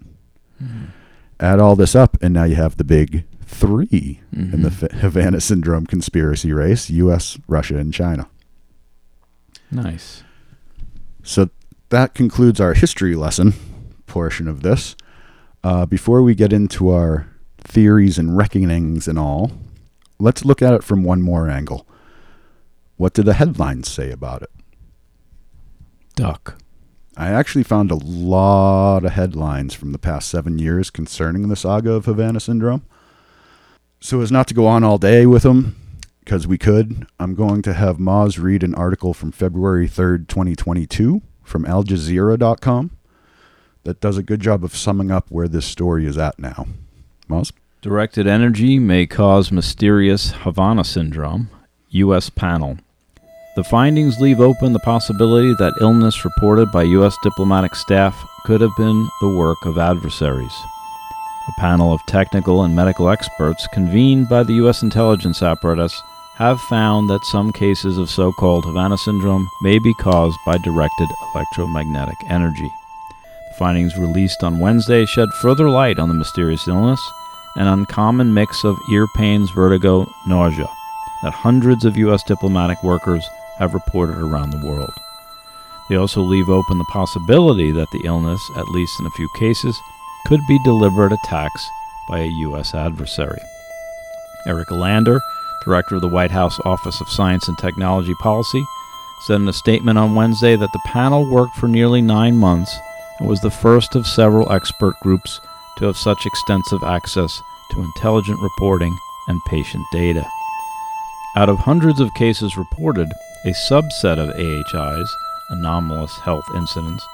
Add all this up, and now you have the big 3 in the Mhm. Havana Syndrome conspiracy race US, Russia, and China. Nice. So that concludes our history lesson portion of this. Uh, before we get into our theories and reckonings and all, let's look at it from one more angle. What do the headlines say about it? Duck. I actually found a lot of headlines from the past seven years concerning the saga of Havana Syndrome. So, as not to go on all day with them, because we could, I'm going to have Moz read an article from February 3rd, 2022 from aljazeera.com that does a good job of summing up where this story is at now. Moz? Directed energy may cause mysterious Havana syndrome. U.S. panel. The findings leave open the possibility that illness reported by U.S. diplomatic staff could have been the work of adversaries. A panel of technical and medical experts convened by the U.S. intelligence apparatus have found that some cases of so called Havana syndrome may be caused by directed electromagnetic energy. The findings released on Wednesday shed further light on the mysterious illness an uncommon mix of ear pains, vertigo, nausea that hundreds of U.S. diplomatic workers have reported around the world. They also leave open the possibility that the illness, at least in a few cases, could be deliberate attacks by a U.S. adversary. Eric Lander, director of the White House Office of Science and Technology Policy, said in a statement on Wednesday that the panel worked for nearly nine months and was the first of several expert groups to have such extensive access to intelligent reporting and patient data. Out of hundreds of cases reported, a subset of AHI's, anomalous health incidents,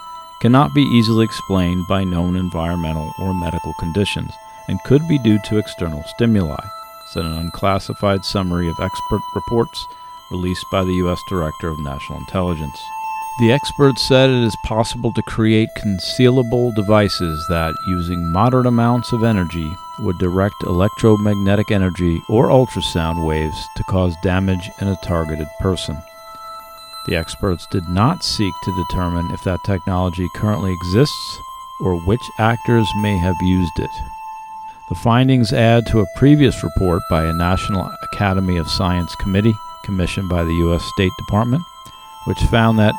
cannot be easily explained by known environmental or medical conditions and could be due to external stimuli, said an unclassified summary of expert reports released by the U.S. Director of National Intelligence. The experts said it is possible to create concealable devices that, using moderate amounts of energy, would direct electromagnetic energy or ultrasound waves to cause damage in a targeted person. The experts did not seek to determine if that technology currently exists or which actors may have used it. The findings add to a previous report by a National Academy of Science committee commissioned by the U.S. State Department, which found that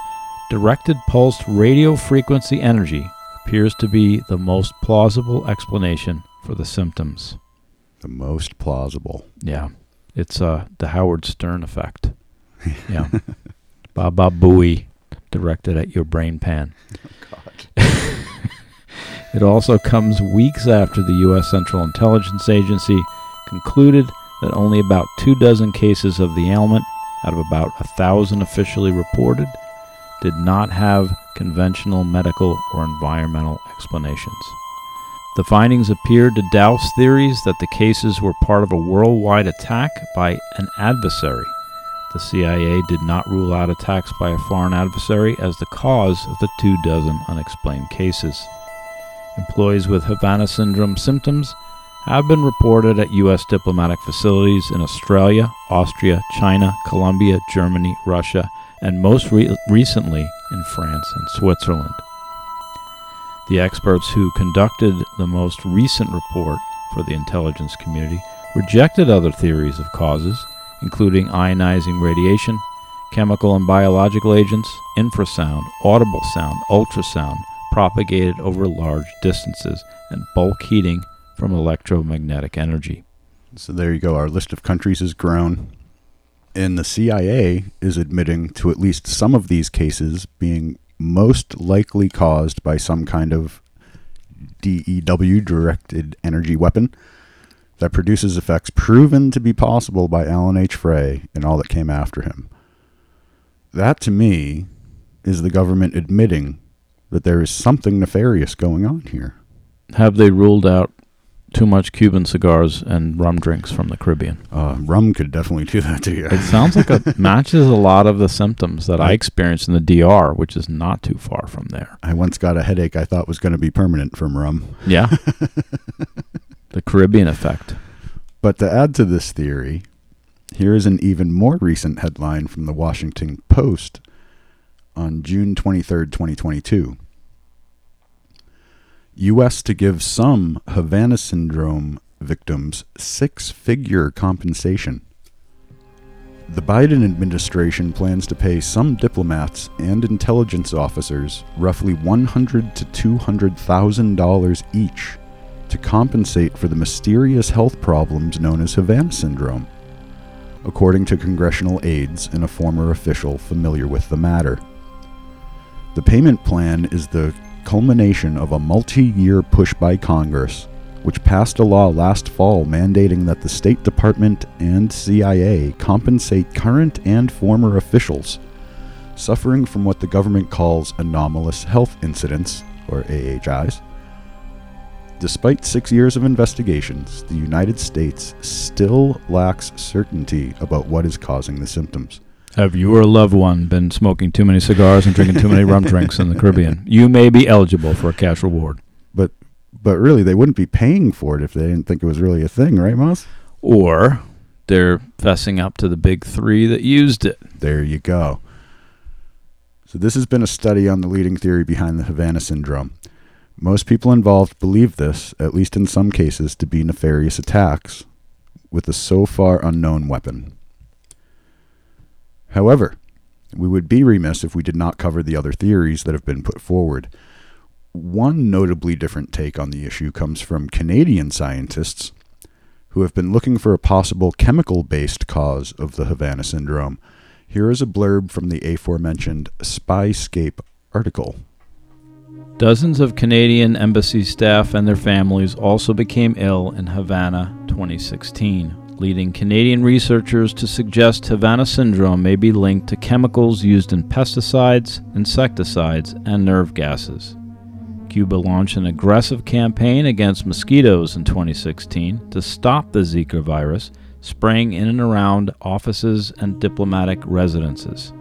directed pulsed radio frequency energy appears to be the most plausible explanation for the symptoms. The most plausible. Yeah. It's uh, the Howard Stern effect. [LAUGHS] Yeah. Baba Booey directed at your brain pan. God. [LAUGHS] It also comes weeks after the U.S. Central Intelligence Agency concluded that only about two dozen cases of the ailment, out of about a thousand officially reported, did not have conventional medical or environmental explanations. The findings appeared to douse theories that the cases were part of a worldwide attack by an adversary. The CIA did not rule out attacks by a foreign adversary as the cause of the two dozen unexplained cases. Employees with Havana syndrome symptoms have been reported at U.S. diplomatic facilities in Australia, Austria, China, Colombia, Germany, Russia, and most re- recently in France and Switzerland. The experts who conducted the most recent report for the intelligence community rejected other theories of causes, including ionizing radiation, chemical and biological agents, infrasound, audible sound, ultrasound, propagated over large distances, and bulk heating from electromagnetic energy. So there you go. Our list of countries has grown. And the CIA is admitting to at least some of these cases being most likely caused by some kind of DEW, directed energy weapon, that produces effects proven to be possible by Alan H. Frey and all that came after him. That to me is the government admitting that there is something nefarious going on here. Have they ruled out too much Cuban cigars and rum drinks from the Caribbean? Uh, rum could definitely do that to you. It sounds like it [LAUGHS] matches a lot of the symptoms that I experienced in the DR, which is not too far from there. I once got a headache I thought was going to be permanent from rum. Yeah. [LAUGHS] the Caribbean effect. But to add to this theory, here is an even more recent headline from the Washington Post on June 23rd, 2022. U.S. to give some Havana syndrome victims six figure compensation. The Biden administration plans to pay some diplomats and intelligence officers roughly $100 to $200,000 each to compensate for the mysterious health problems known as Havana syndrome, according to congressional aides and a former official familiar with the matter. The payment plan is the culmination of a multi year push by Congress which passed a law last fall mandating that the State Department and CIA compensate current and former officials suffering from what the government calls anomalous health incidents, or AHIs. Despite six years of investigations, the United States still lacks certainty about what is causing the symptoms. Have you or a loved one been smoking too many cigars and drinking too many rum [LAUGHS] drinks in the Caribbean? You may be eligible for a cash reward. But but really, they wouldn't be paying for it if they didn't think it was really a thing, right, Moz? Or they're fessing up to the big three that used it. There you go. So this has been a study on the leading theory behind the Havana syndrome. Most people involved believe this, at least in some cases, to be nefarious attacks with a so far unknown weapon. However, we would be remiss if we did not cover the other theories that have been put forward. One notably different take on the issue comes from Canadian scientists who have been looking for a possible chemical based cause of the Havana syndrome. Here is a blurb from the aforementioned Spyscape article. Dozens of Canadian embassy staff and their families also became ill in Havana 2016, leading Canadian researchers to suggest Havana syndrome may be linked to chemicals used in pesticides, insecticides, and nerve gases. Cuba launched an aggressive campaign against mosquitoes in 2016 to stop the Zika virus, spraying in and around offices and diplomatic residences.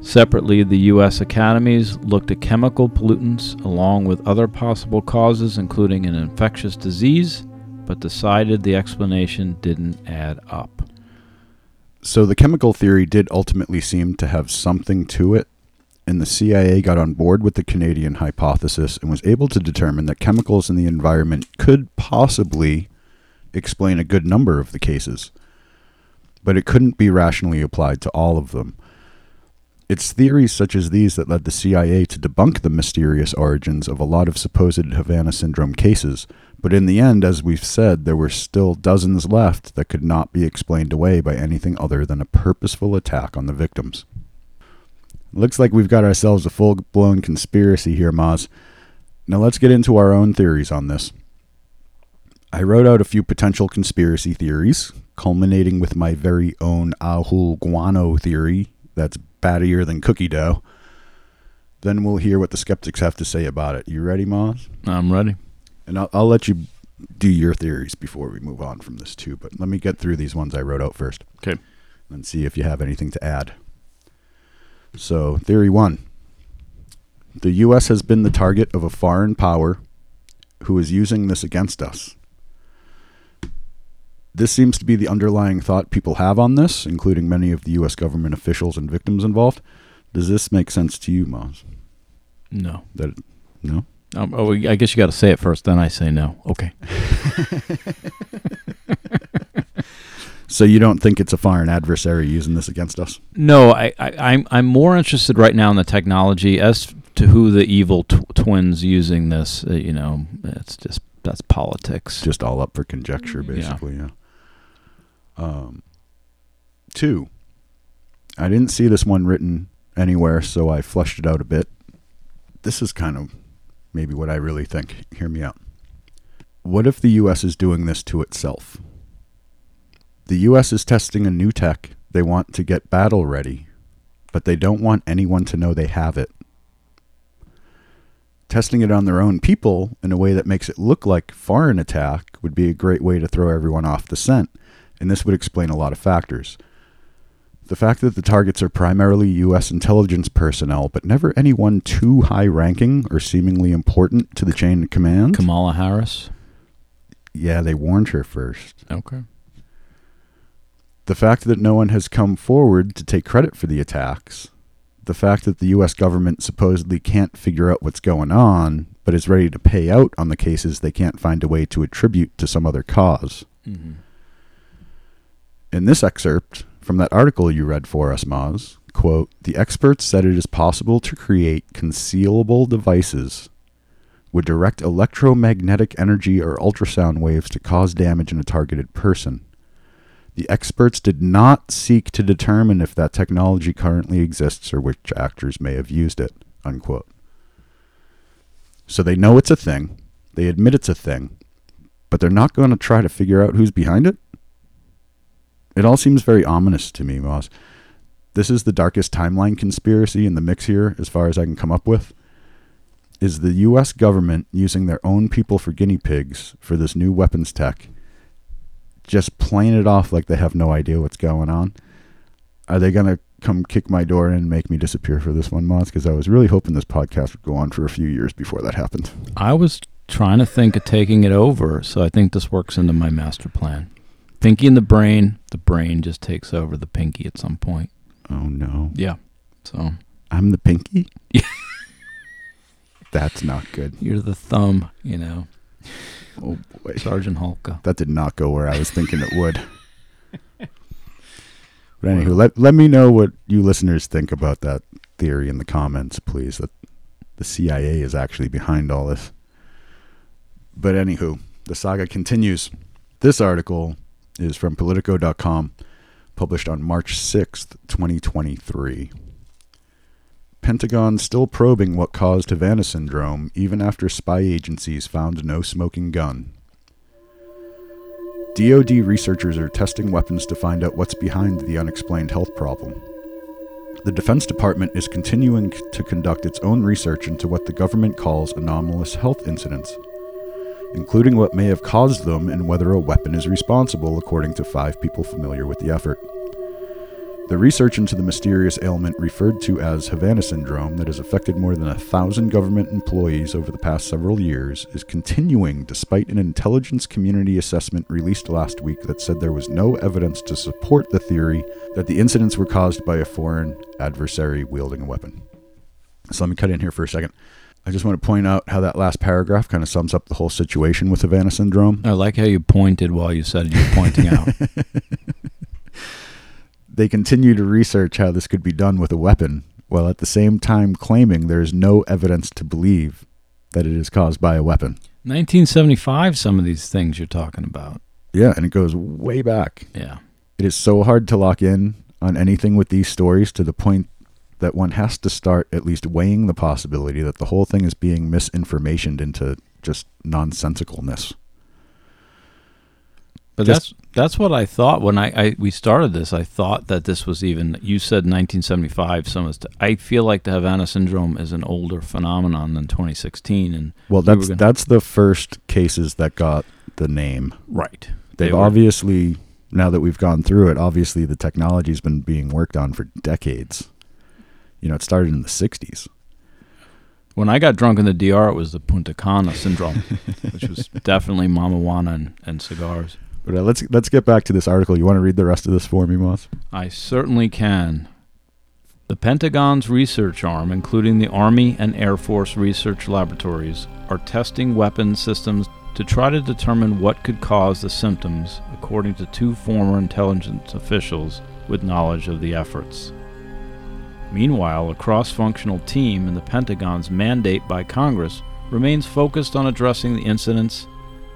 Separately, the U.S. academies looked at chemical pollutants along with other possible causes, including an infectious disease, but decided the explanation didn't add up. So the chemical theory did ultimately seem to have something to it, and the CIA got on board with the Canadian hypothesis and was able to determine that chemicals in the environment could possibly explain a good number of the cases, but it couldn't be rationally applied to all of them. It's theories such as these that led the CIA to debunk the mysterious origins of a lot of supposed Havana syndrome cases, but in the end, as we've said, there were still dozens left that could not be explained away by anything other than a purposeful attack on the victims. Looks like we've got ourselves a full blown conspiracy here, Moz. Now let's get into our own theories on this. I wrote out a few potential conspiracy theories, culminating with my very own Ahul Guano theory that's battier than cookie dough. Then we'll hear what the skeptics have to say about it. You ready, Moz? I'm ready. And I'll, I'll let you do your theories before we move on from this, too. But let me get through these ones I wrote out first. Okay. And see if you have anything to add. So, theory one the U.S. has been the target of a foreign power who is using this against us. This seems to be the underlying thought people have on this, including many of the U.S. government officials and victims involved. Does this make sense to you, Moz? No. That no? Um, oh, I guess you got to say it first, then I say no. Okay. [LAUGHS] So you don't think it's a foreign adversary using this against us? No, I, I, I'm I'm more interested right now in the technology as to who the evil tw- twins using this. Uh, you know, it's just that's politics. Just all up for conjecture, basically. Yeah. Um. Two. I didn't see this one written anywhere, so I flushed it out a bit. This is kind of maybe what I really think. Hear me out. What if the U.S. is doing this to itself? The U.S. is testing a new tech they want to get battle ready, but they don't want anyone to know they have it. Testing it on their own people in a way that makes it look like foreign attack would be a great way to throw everyone off the scent, and this would explain a lot of factors. The fact that the targets are primarily U.S. intelligence personnel, but never anyone too high ranking or seemingly important to the chain of command. Kamala Harris. Yeah, they warned her first. Okay. The fact that no one has come forward to take credit for the attacks, the fact that the U.S. government supposedly can't figure out what's going on, but is ready to pay out on the cases they can't find a way to attribute to some other cause. Mm-hmm. In this excerpt from that article you read for us, Moz, quote, the experts said it is possible to create concealable devices would direct electromagnetic energy or ultrasound waves to cause damage in a targeted person. The experts did not seek to determine if that technology currently exists or which actors may have used it. Unquote. So they know it's a thing, they admit it's a thing, but they're not going to try to figure out who's behind it? It all seems very ominous to me, Moz. This is the darkest timeline conspiracy in the mix here, as far as I can come up with. Is the U.S. government using their own people for guinea pigs for this new weapons tech, just playing it off like they have no idea what's going on? Are they going to come kick my door in and make me disappear for this one, Moz? Because I was really hoping this podcast would go on for a few years before that happened. I was trying to think of taking it over, so I think this works into my master plan. Pinky in the brain, the brain just takes over the pinky at some point. Oh no. Yeah. So I'm the pinky? [LAUGHS] That's not good. you're the thumb, you know, Oh boy. Sergeant Hulka. That did not go where I was thinking it would. But anywho, let let me know what you listeners think about that theory in the comments, please. That the CIA is actually behind all this. But anywho, the saga continues. This article is from Politico.com, published on March 6th, 2023. Pentagon still probing what caused Havana syndrome, even after spy agencies found no smoking gun. DoD researchers are testing weapons to find out what's behind the unexplained health problem. The Defense Department is continuing to conduct its own research into what the government calls anomalous health incidents, including what may have caused them and whether a weapon is responsible, according to five people familiar with the effort. The research into the mysterious ailment referred to as Havana syndrome that has affected more than a thousand government employees over the past several years is continuing despite an intelligence community assessment released last week that said there was no evidence to support the theory that the incidents were caused by a foreign adversary wielding a weapon. So let me cut in here for a second. I just want to point out how that last paragraph kind of sums up the whole situation with Havana syndrome. I like how you pointed while you said you were pointing out. [LAUGHS] they continue to research how this could be done with a weapon, while at the same time claiming there is no evidence to believe that it is caused by a weapon. 1975, some of these things you're talking about. Yeah, and it goes way back. Yeah. It is so hard to lock in on anything with these stories to the point that one has to start at least weighing the possibility that the whole thing is being misinformationed into just nonsensicalness. But Just- that's that's what I thought when I, I we started this. I thought that this was even. You said 1975. Some I feel like the Havana syndrome is an older phenomenon than 2016. And Well, We that's gonna- that's the first cases that got the name. right, They've They obviously now that we've gone through it, obviously the technology's been being worked on for decades. You know, it started in the 60s. When I got drunk in the DR, it was the Punta Cana syndrome, [LAUGHS] which was definitely mamajuana and, and cigars. But uh, let's let's get back to this article. You want to read the rest of this for me, Moz? I certainly can. The Pentagon's research arm, including the Army and Air Force research laboratories, are testing weapon systems to try to determine what could cause the symptoms, according to two former intelligence officials with knowledge of the efforts. Meanwhile, a cross functional team in the Pentagon's mandate by Congress remains focused on addressing the incidents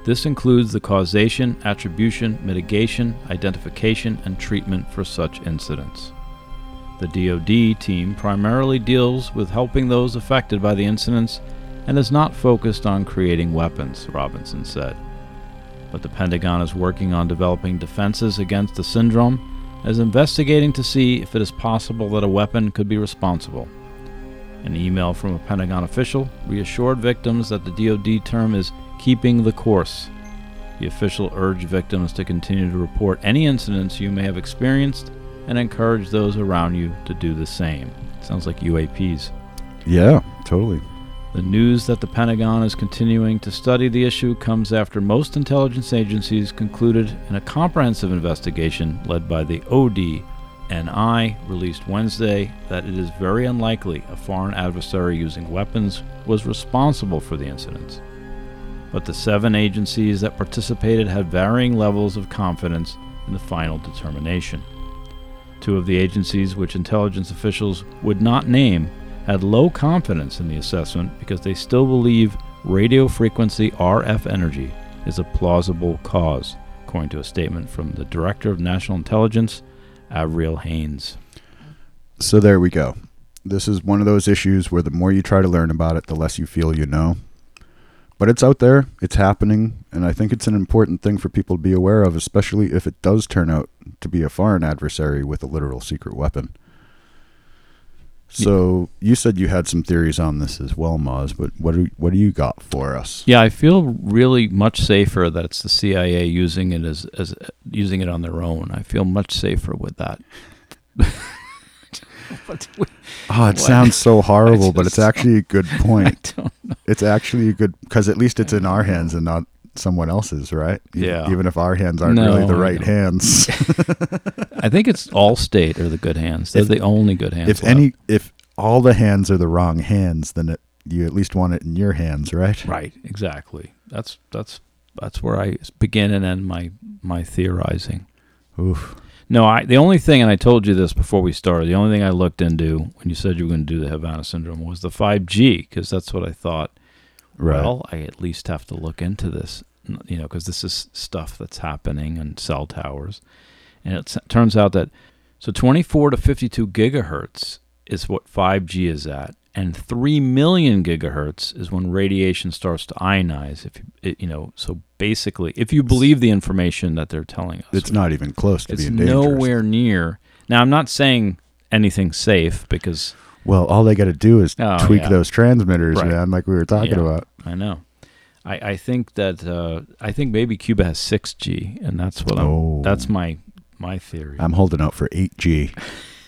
this includes the causation, attribution, mitigation, identification, and treatment for such incidents. The DoD team primarily deals with helping those affected by the incidents and is not focused on creating weapons, Robinson said. But the Pentagon is working on developing defenses against the syndrome is investigating to see if it is possible that a weapon could be responsible. An email from a Pentagon official reassured victims that the DoD term is keeping the course. The official urged victims to continue to report any incidents you may have experienced and encourage those around you to do the same. Sounds like UAPs. Yeah, totally. The news that the Pentagon is continuing to study the issue comes after most intelligence agencies concluded in a comprehensive investigation led by the ODNI released Wednesday that it is very unlikely a foreign adversary using weapons was responsible for the incidents. But the seven agencies that participated had varying levels of confidence in the final determination. Two of the agencies, which intelligence officials would not name, had low confidence in the assessment because they still believe radio frequency RF energy is a plausible cause, according to a statement from the Director of National Intelligence, Avril Haines. So there we go. This is one of those issues where the more you try to learn about it, the less you feel you know. but it's out there, it's happening, and I think it's an important thing for people to be aware of, especially if it does turn out to be a foreign adversary with a literal secret weapon. So you said you had some theories on this as well, Moz. But what do what do you got for us? Yeah, I feel really much safer that it's the CIA using it as as using it on their own. I feel much safer with that. What we- Oh, it What? sounds so [LAUGHS] horrible, I but it's actually a good [LAUGHS] I point. don't know. it's actually a good because at least it's in our hands and not someone else's, right? Yeah. Even if our hands aren't No, really the right know. hands. [LAUGHS] [LAUGHS] I think it's Allstate are the good hands. They're If- the only good hands. if left. any, if all the hands are the wrong hands, then it, you at least want it in your hands, right? right, exactly. That's that's that's where I begin and end my my theorizing. Oof. No, I the only thing, and I told you this before we started. The only thing I looked into when you said you were going to do the Havana syndrome was the 5G, because that's what I thought. Right. Well, I at least have to look into this, you know, because this is stuff that's happening in cell towers, and it turns out that so 24 to 52 gigahertz is what 5G is at, and 3 million gigahertz is when radiation starts to ionize. If you, it, you know, so basically, if you believe the information that they're telling us, it's not even close to it's being dangerous. nowhere near. Now, I'm not saying anything safe because Well, all they got to do is Oh, tweak yeah. those transmitters, Right. man, like we were talking Yeah. about. I know. I, I think that uh, I think maybe Cuba has 6G, and that's what I'm. Oh. That's my my theory. I'm holding out for 8G.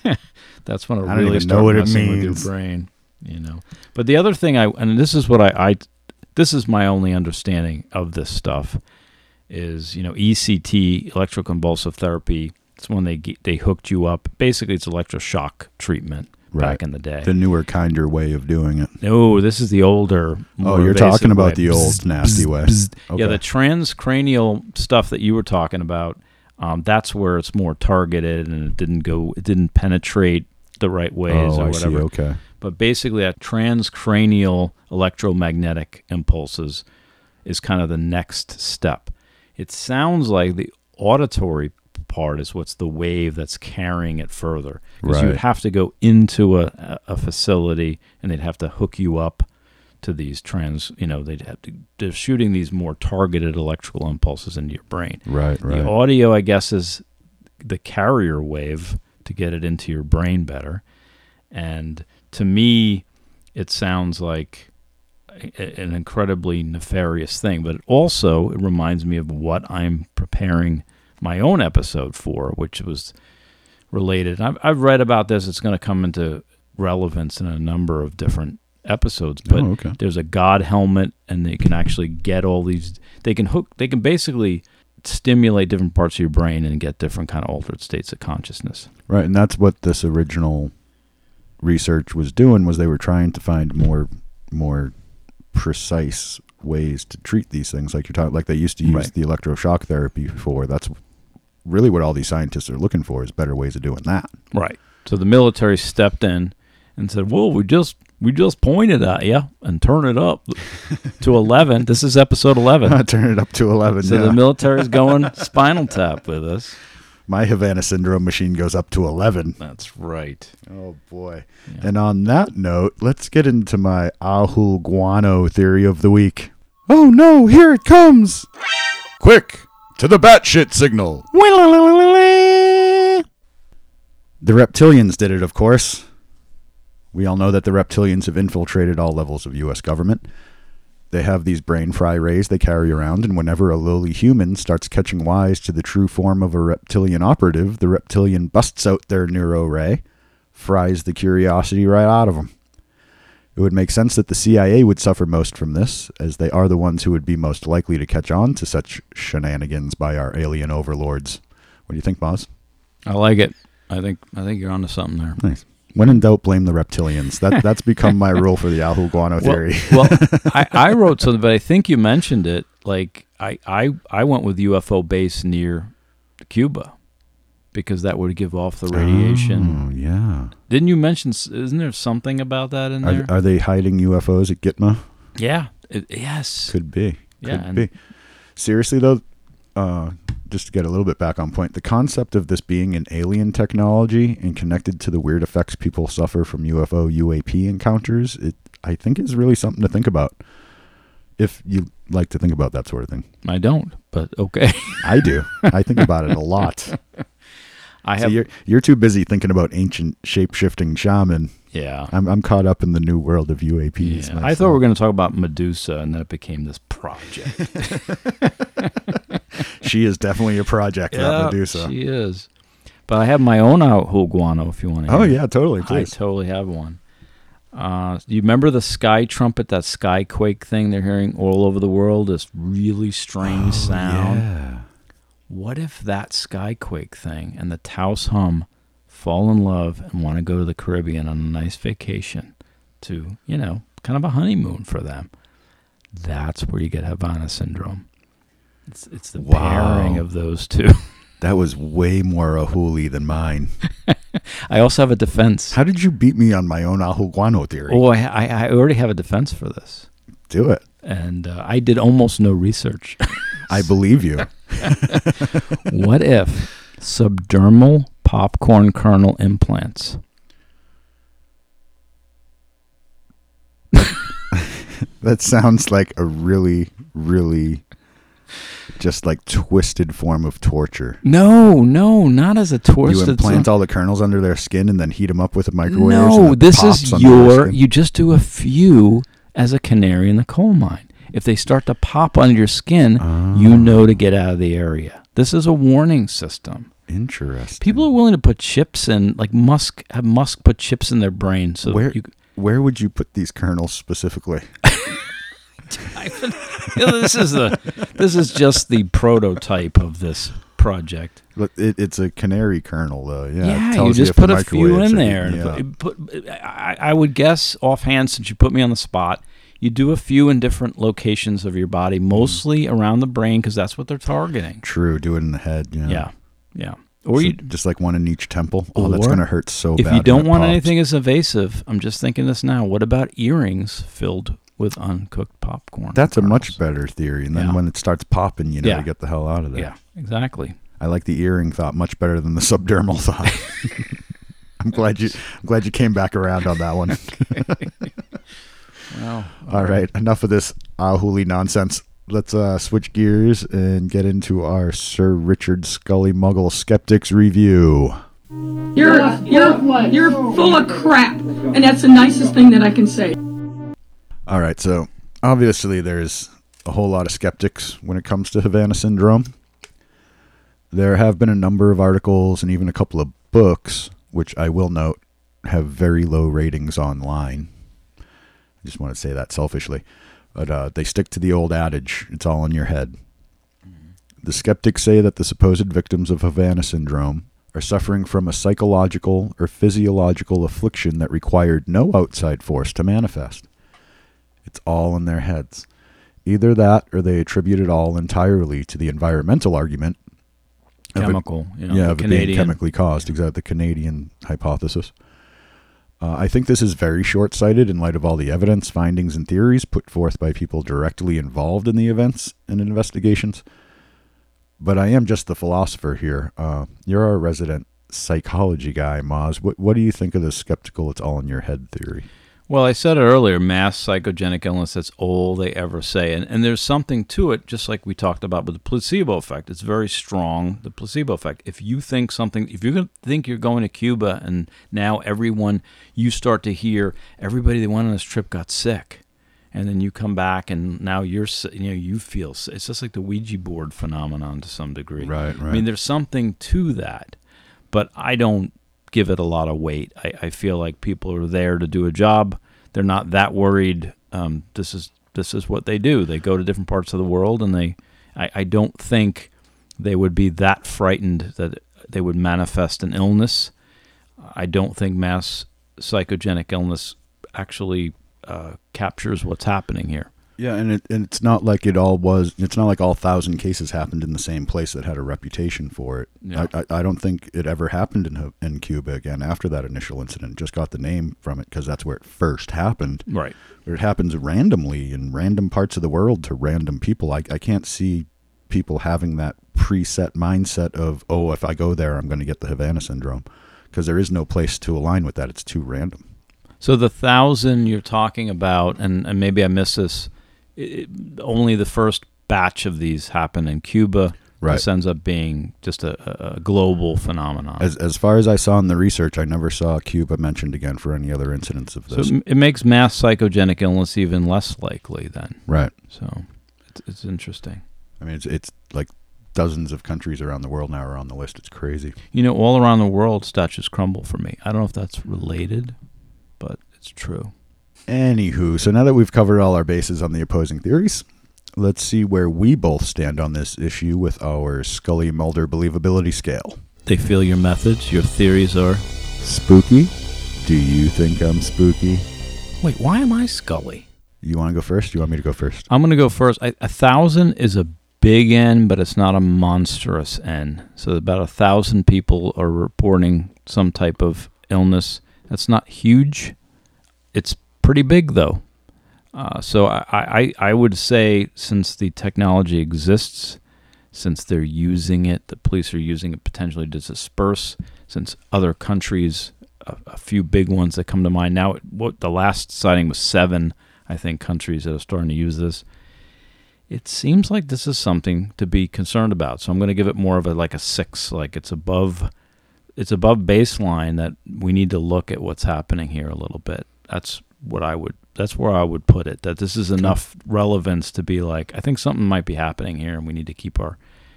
[LAUGHS] that's when it I really even start know what it messing with your brain. You know. But the other thing I and this is what I, I this is my only understanding of this stuff is you know ECT electroconvulsive therapy. It's when they they hooked you up. Basically, it's electroshock treatment Right. back in the day. The newer, kinder way of doing it. No, this is the older. Oh, you're talking about way. the old Bzz, nasty bzz, way. bzz. Okay. Yeah, the transcranial stuff that you were talking about. Um, that's where it's more targeted, and it didn't go. It didn't penetrate the right ways oh, or I see. whatever. Okay. But basically, that transcranial electromagnetic impulses is kind of the next step. It sounds like the auditory part is what's the wave that's carrying it further. Because Right. you'd have to go into a, a a facility and they'd have to hook you up to these trans, you know, they'd have to, they're shooting these more targeted electrical impulses into your brain. Right, right. The audio, I guess, is the carrier wave to get it into your brain better. And to me, it sounds like an incredibly nefarious thing, but also it reminds me of what I'm preparing my own episode for, which was related. I've, I've read about this. It's going to come into relevance in a number of different episodes, but oh, okay. there's a god helmet and they can actually get all these they can hook they can basically stimulate different parts of your brain and get different kind of altered states of consciousness Right, and that's what this original research was doing was they were trying to find more more precise ways to treat these things like you're talking like they used to use Right. the electroshock therapy before. That's really what all these scientists are looking for is better ways of doing that. right so the military stepped in and said well we just we just pointed at you and turn it up to [LAUGHS] 11 this is episode 11 [LAUGHS] Turn it up to 11. so yeah. the military's going [LAUGHS] spinal tap with us My Havana syndrome machine goes up to 11. that's right Oh boy. Yeah. And on that note, let's get into my Ahul Guano theory of the week. Oh no, here it comes! Quick, to the batshit signal. The reptilians did it, of course. We all know that the reptilians have infiltrated all levels of U.S. government. They have these brain fry rays they carry around, and whenever a lowly human starts catching wise to the true form of a reptilian operative, the reptilian busts out their neuro ray, fries the curiosity right out of them. It would make sense that the CIA would suffer most from this, as they are the ones who would be most likely to catch on to such shenanigans by our alien overlords. What do you think, Moz? i like it i think i think you're onto something there Nice. When in doubt, blame the reptilians. That that's become my rule for the Ahu Guano theory. Well, I, [LAUGHS] I wrote something, but I think you mentioned it. Like I, I, I went with UFO base near Cuba because that would give off the radiation. Oh, yeah. Didn't you mention? Isn't there something about that in there? Are, are they hiding UFOs at Gitmo? yeah. It, yes. Could be. Yeah, Could and- be. Seriously though, uh, just to get a little bit back on point, the concept of this being an alien technology and connected to the weird effects people suffer from UFO UAP encounters, it I think is really something to think about. If you like to think about that sort of thing. I don't, but okay. I do. I think about it a lot. [LAUGHS] I So have. you're you're too busy thinking about ancient shape shifting shaman. yeah. I'm I'm caught up in the new world of UAPs. Yeah, I thought we were going to talk about Medusa, and then it became this project. [LAUGHS] she is definitely a project. that Medusa. she is. But I have my own Ahu guano if you want to. Oh yeah, totally. I Please. totally have one. Uh, do you remember the sky trumpet, that skyquake thing they're hearing all over the world? This really strange sound. Oh, Yeah. What if that skyquake thing and the Taos hum fall in love and want to go to the Caribbean on a nice vacation to, you know, kind of a honeymoon for them? That's where you get Havana syndrome. It's, it's the Wow. pairing of those two. [LAUGHS] That was way more ahuli than mine. I also have a defense. How did you beat me on my own ahuguano theory? Oh, I, I, I already have a defense for this. Do it. And uh, I did almost no research. I believe you. [LAUGHS] [LAUGHS] what if subdermal popcorn kernel implants? That sounds like a really, really just like twisted form of torture. No, no, not as a torture. You implant all the kernels under their skin and then heat them up with a microwave. No, this is your. You just do a few as a canary in the coal mine. If they start to pop under your skin, Oh. you ah. know to get out of the area. This is a warning system. Interesting. People are willing to put chips in, like Musk. Have Musk put chips in their brain so Where- you. Where would you put these kernels specifically? [LAUGHS] You this is the. This is just the prototype of this project. It, it's a canary kernel, though. Yeah, Yeah, you just if put a few in there. yeah. Put, put- I, I would guess offhand, since you put me on the spot, you do a few in different locations of your body, Mm-hmm. mostly around the brain, because that's what they're targeting. True. Do it in the head. Yeah. Yeah, yeah. Or So you, just like one in each temple. Oh, that's gonna hurt so if bad. If you don't want pops. anything as invasive, I'm just thinking this now. What about earrings filled with uncooked popcorn? that's a much better theory. And then Yeah. when it starts popping, you know, Yeah. to get the hell out of there. Yeah, exactly. I like the earring thought much better than the subdermal [LAUGHS] thought. [LAUGHS] I'm glad you. I'm glad you came back around on that one. [LAUGHS] Well, All right, enough of this ahuli nonsense. Let's uh, switch gears and get into our Sir Richard Scully Muggle Skeptics review. You're you're you're full of crap, and that's the nicest thing that I can say. All right, so obviously there's a whole lot of skeptics when it comes to Havana syndrome. There have been a number of articles and even a couple of books, which I will note have very low ratings online. I just want to say that selfishly. But uh, they stick to the old adage it's all in your head. The skeptics say that the supposed victims of Havana syndrome are suffering from a psychological or physiological affliction that required no outside force to manifest. It's all in their heads. Either that or they attribute it all entirely to the environmental argument. of it- chemical. You know, yeah, of it being chemically caused. Exactly, the Canadian hypothesis. Uh, I think this is very short sighted in light of all the evidence, findings, and theories put forth by people directly involved in the events and investigations. But I am just the philosopher here. Uh, you're our resident psychology guy, Moz. What, what do you think of the skeptical, it's all in your head theory? Well, I said it earlier mass psychogenic illness, that's all they ever say. And, and there's something to it, just like we talked about with the placebo effect. It's very strong, the placebo effect. If you think something, if you think you're going to Cuba and now everyone, you start to hear everybody that went on this trip got sick. And then you come back and now you're, you know, you feel it's just like the Ouija board phenomenon to some degree. Right, Right, I mean, there's something to that, but I don't give it a lot of weight. I, I feel like people are there to do a job. They're not that worried. Um, this is this is what they do. They go to different parts of the world, and they. I, I don't think they would be that frightened that they would manifest an illness. I don't think mass psychogenic illness actually uh, captures what's happening here. Yeah, and it and it's not like it all was. It's not like all thousand cases happened in the same place that had a reputation for it. Yeah. I, I, I don't think it ever happened in in Cuba again after that initial incident. Just got the name from it because that's where it first happened. Right. But it happens randomly in random parts of the world to random people. I I can't see people having that preset mindset of oh if I go there I'm going to get the Havana syndrome because there is no place to align with that. It's too random. So the thousand you're talking about, and, and maybe I missed this, it, only the first batch of these happen in Cuba. Right. This ends up being just a, a- global phenomenon. As as far as I saw in the research, I never saw Cuba mentioned again for any other incidents of this. it, it makes mass psychogenic illness even less likely then. right. So it's, it's interesting. I mean, it's it's like dozens of countries around the world now are on the list. It's crazy. You know, all around the world, statues crumble for me. I don't know if that's related, but it's true. Anywho, so now that we've covered all our bases on the opposing theories, let's see where we both stand on this issue with our Scully Mulder believability scale. They feel your methods, your theories are. Spooky? Do you think I'm spooky? Wait, why am I Scully? You want to go first? Do you want me to go first? I'm going to go first. I, a thousand is a big N, but it's not a monstrous N. So about a thousand people are reporting some type of illness. That's not huge. It's pretty big though. Uh, so I, I, I would say since the technology exists, since they're using it, the police are using it potentially to disperse. Since other countries, a, a few big ones that come to mind now. What the last sighting was seven, I think, countries that are starting to use this. It seems like this is something to be concerned about. So I'm going to give it more of a like a six, like it's above, it's above baseline that we need to look at what's happening here a little bit. That's what I would. That's where I would put it. That this is enough relevance to be like, I think something might be happening here, and we need to keep our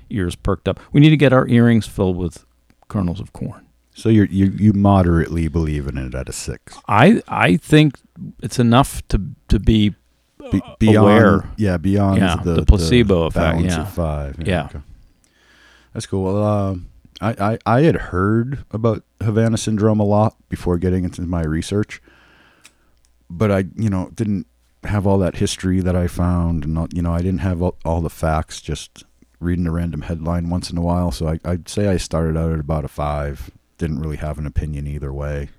ears perked up. We need to get our earrings filled with kernels of corn. So you're, you you moderately believe in it at a six. I I think it's enough to to be Be, beyond, aware. yeah, beyond Yeah, the, the placebo effect, balance yeah. of five. Yeah. okay. that's cool. Well, um, I, I I had heard about Havana syndrome a lot before getting into my research, but I you know didn't have all that history that I found, and not, you know I didn't have all, all the facts. Just reading a random headline once in a while. So I, I'd say I started out at about a five. Didn't really have an opinion either way.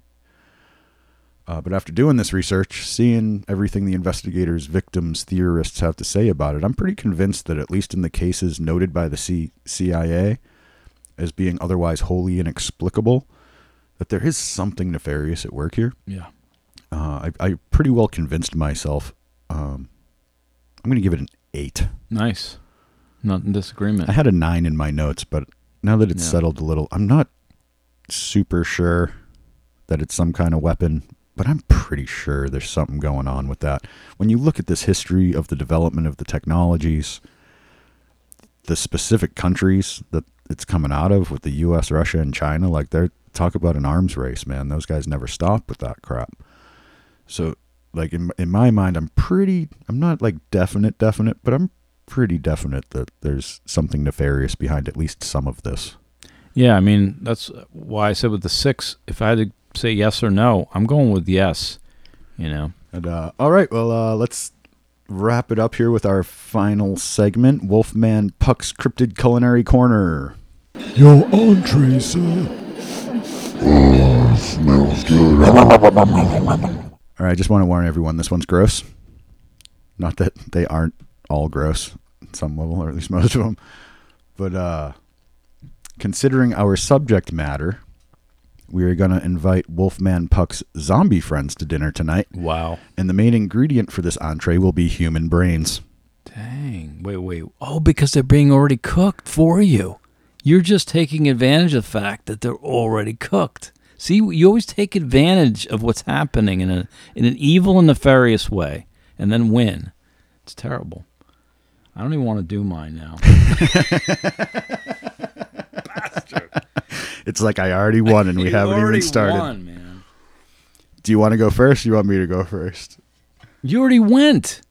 Uh, but after doing this research, seeing everything the investigators, victims, theorists have to say about it, I'm pretty convinced that at least in the cases noted by the C- CIA as being otherwise wholly inexplicable, that there is something nefarious at work here. yeah. Uh, I, I pretty well convinced myself. Um, I'm going to give it an eight. Nice. Not in disagreement. I had a nine in my notes, but now that it's Yeah. settled a little, I'm not super sure that it's some kind of weapon, but I'm pretty sure there's something going on with that. When you look at this history of the development of the technologies, the specific countries that it's coming out of with the US, Russia, and China, like they're talk about an arms race, man. Those guys never stop with that crap. So, like in in my mind, I'm pretty. I'm not like definite, definite, but I'm pretty definite that there's something nefarious behind at least some of this. Yeah, I mean that's why I said with the six. If I had to say yes or no, I'm going with yes. You know, And uh, all right, well, uh, let's wrap it up here with our final segment, Wolfman Puck's Cryptid Culinary Corner. Your entree, sir. Oh, smells good. All right, I just want to warn everyone this one's gross. Not that they aren't all gross at some level, or at least [LAUGHS] most of them. But uh, considering our subject matter, we are going to invite Wolfman Puck's zombie friends to dinner tonight. wow. And the main ingredient for this entree will be human brains. Dang. Wait, wait. Oh, because they're being already cooked for you. You're just taking advantage of the fact that they're already cooked. See, you always take advantage of what's happening in a in an evil and nefarious way, and then win. It's terrible. I don't even want to do mine now. It's like I already won and we haven't even started. won, man. Do you want to go first? Or you want me to go first? You already went.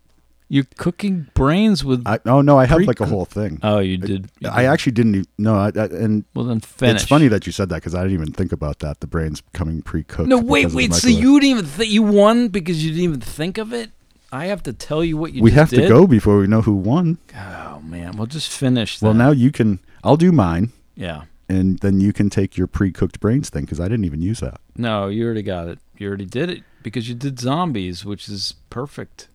You're cooking brains with. I, oh no, I have like a whole thing. oh, you did. you I did. actually didn't. No, I, I, and Well, then finish. it's funny that you said that because I didn't even think about that. The brain's coming pre-cooked. No, wait, because of the wait. So you didn't even think you won because you didn't even think of it. I have to tell you what you. we have to go before we know who won. Oh man, we'll just finish. Well, now you can. I'll do mine, Yeah. and then you can take your pre-cooked brains thing because I didn't even use that. No, you already got it. You already did it because you did zombies, which is perfect.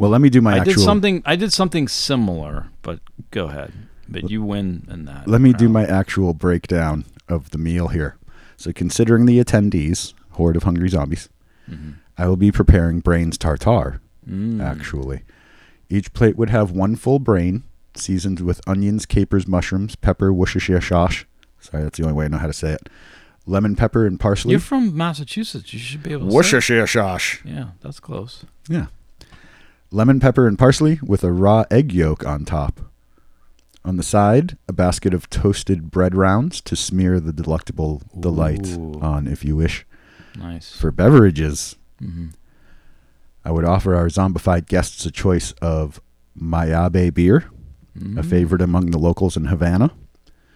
Well, let me do my I actual. did something. I did something similar, but go ahead. But you win in that. Let me do my actual breakdown of the meal here. So, considering the attendees, horde of hungry zombies, Mhm. I will be preparing brains tartare. Mm. Actually, Each plate would have one full brain, seasoned with onions, capers, mushrooms, pepper, Worcestershire. Sorry, that's the only way I know how to say it. Lemon pepper and parsley. You're from Massachusetts. You should be able to. Worcestershire. Yeah, that's close. Yeah. Lemon pepper and parsley with a raw egg yolk on top. On the side, a basket of toasted bread rounds to smear the delectable delight Ooh. on if you wish. Nice. For beverages, hmm I would offer our zombified guests a choice of Mayabe beer, Mm-hmm. a favorite among the locals in Havana.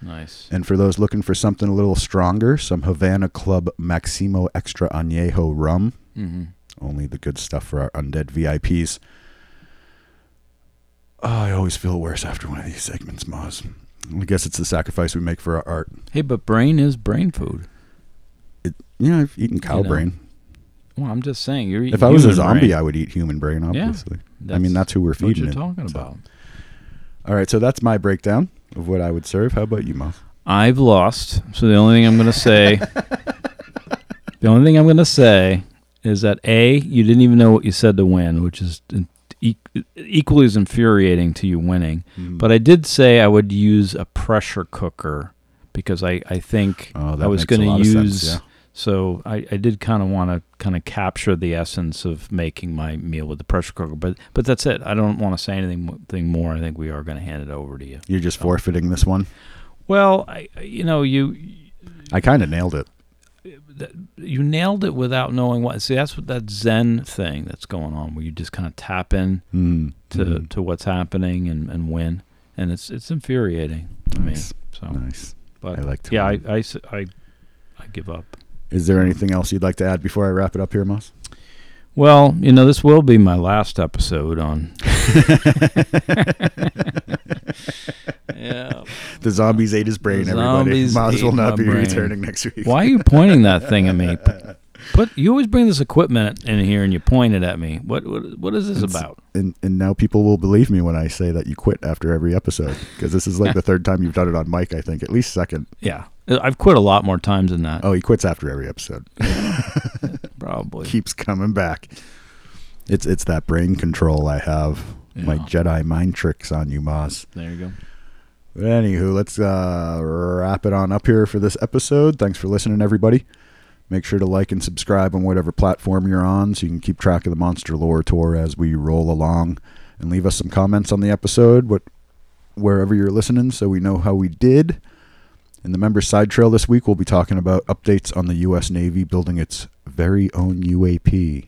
Nice. And for those looking for something a little stronger, some Havana Club Maximo Extra Añejo rum. hmm Only the good stuff for our undead VIPs. Oh, I always feel worse after one of these segments, Moz. I guess it's the sacrifice we make for our art. Hey, but brain is brain food. Yeah, I've eaten cow You know, brain. Well, I'm just saying. You're eating If I was a human zombie, brain. I would eat human brain, Yeah, obviously. I mean, that's who we're feeding. what you're it. talking so. about. All right, so that's my breakdown of what I would serve. How about you, Moz? I've lost. So the only thing I'm going to say, [LAUGHS] the only thing I'm going to say is that a you didn't even know what you said to win, which is in- e- equally as infuriating to you winning. Hmm. But I did say I would use a pressure cooker because I I think Oh, that I was going to use. sense, yeah. So I, I did kind of want to kind of capture the essence of making my meal with the pressure cooker, but but that's it. I don't want to say anything mo- more. I think we are going to hand it over to you. You're just forfeiting this one. Well, I, you know, you I kind of nailed it. You nailed it without knowing what. See, that's what that Zen thing that's going on, where you just kind of tap in Mm. to, Mm. to what's happening and, and win, and it's it's infuriating. I mean, Nice. so Nice. but I like to yeah, I, I I give up. Is there anything else you'd like to add before I wrap it up here, Moz? Well, you know, this will be my last episode on. Yeah. The zombies ate his brain, everybody. zombies Moz will ate not my be brain. returning next week. Why are you pointing that thing at me? Put, [LAUGHS] put you always bring this equipment in here and you point it at me. What what what is this about? And, and now people will believe me when I say that you quit after every episode because this is like the [LAUGHS] third time you've done it on mic, I think. At least second. Yeah, I've quit a lot more times than that. Oh, he quits after every episode. [LAUGHS] Probably. Keeps coming back. It's it's that brain control I have. My Jedi mind tricks on you, Moz. There you go. But anywho, let's uh, wrap it on up here for this episode. Thanks for listening, everybody. Make sure to like and subscribe on whatever platform you're on so you can keep track of the Monster Lore Tour as we roll along. And leave us some comments on the episode, what wherever you're listening, so we know how we did. In the members side trail this week, we'll be talking about updates on the U.S. Navy building its very own UAP.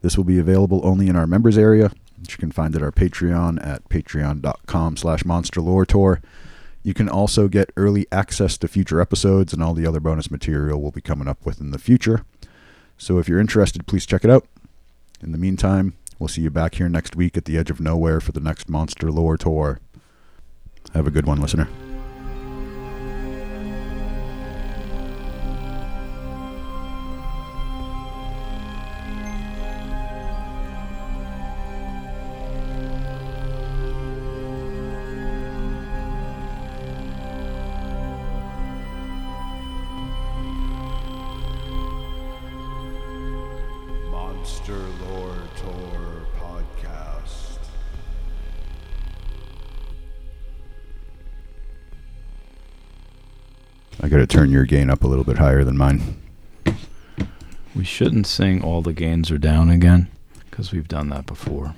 This will be available only in our members area, which you can find at our Patreon at patreon.com slash monster lore tour. You can also get early access to future episodes and all the other bonus material we'll be coming up with in the future. So if you're interested, please check it out. In the meantime, we'll see you back here next week at the edge of nowhere for the next Monster Lore Tour. Have a good one, listener. I got to turn your gain up a little bit higher than mine. We shouldn't sing all the gains are down again because we've done that before.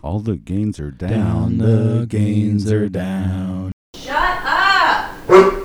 All the gains are down. down the gains are down. Shut up!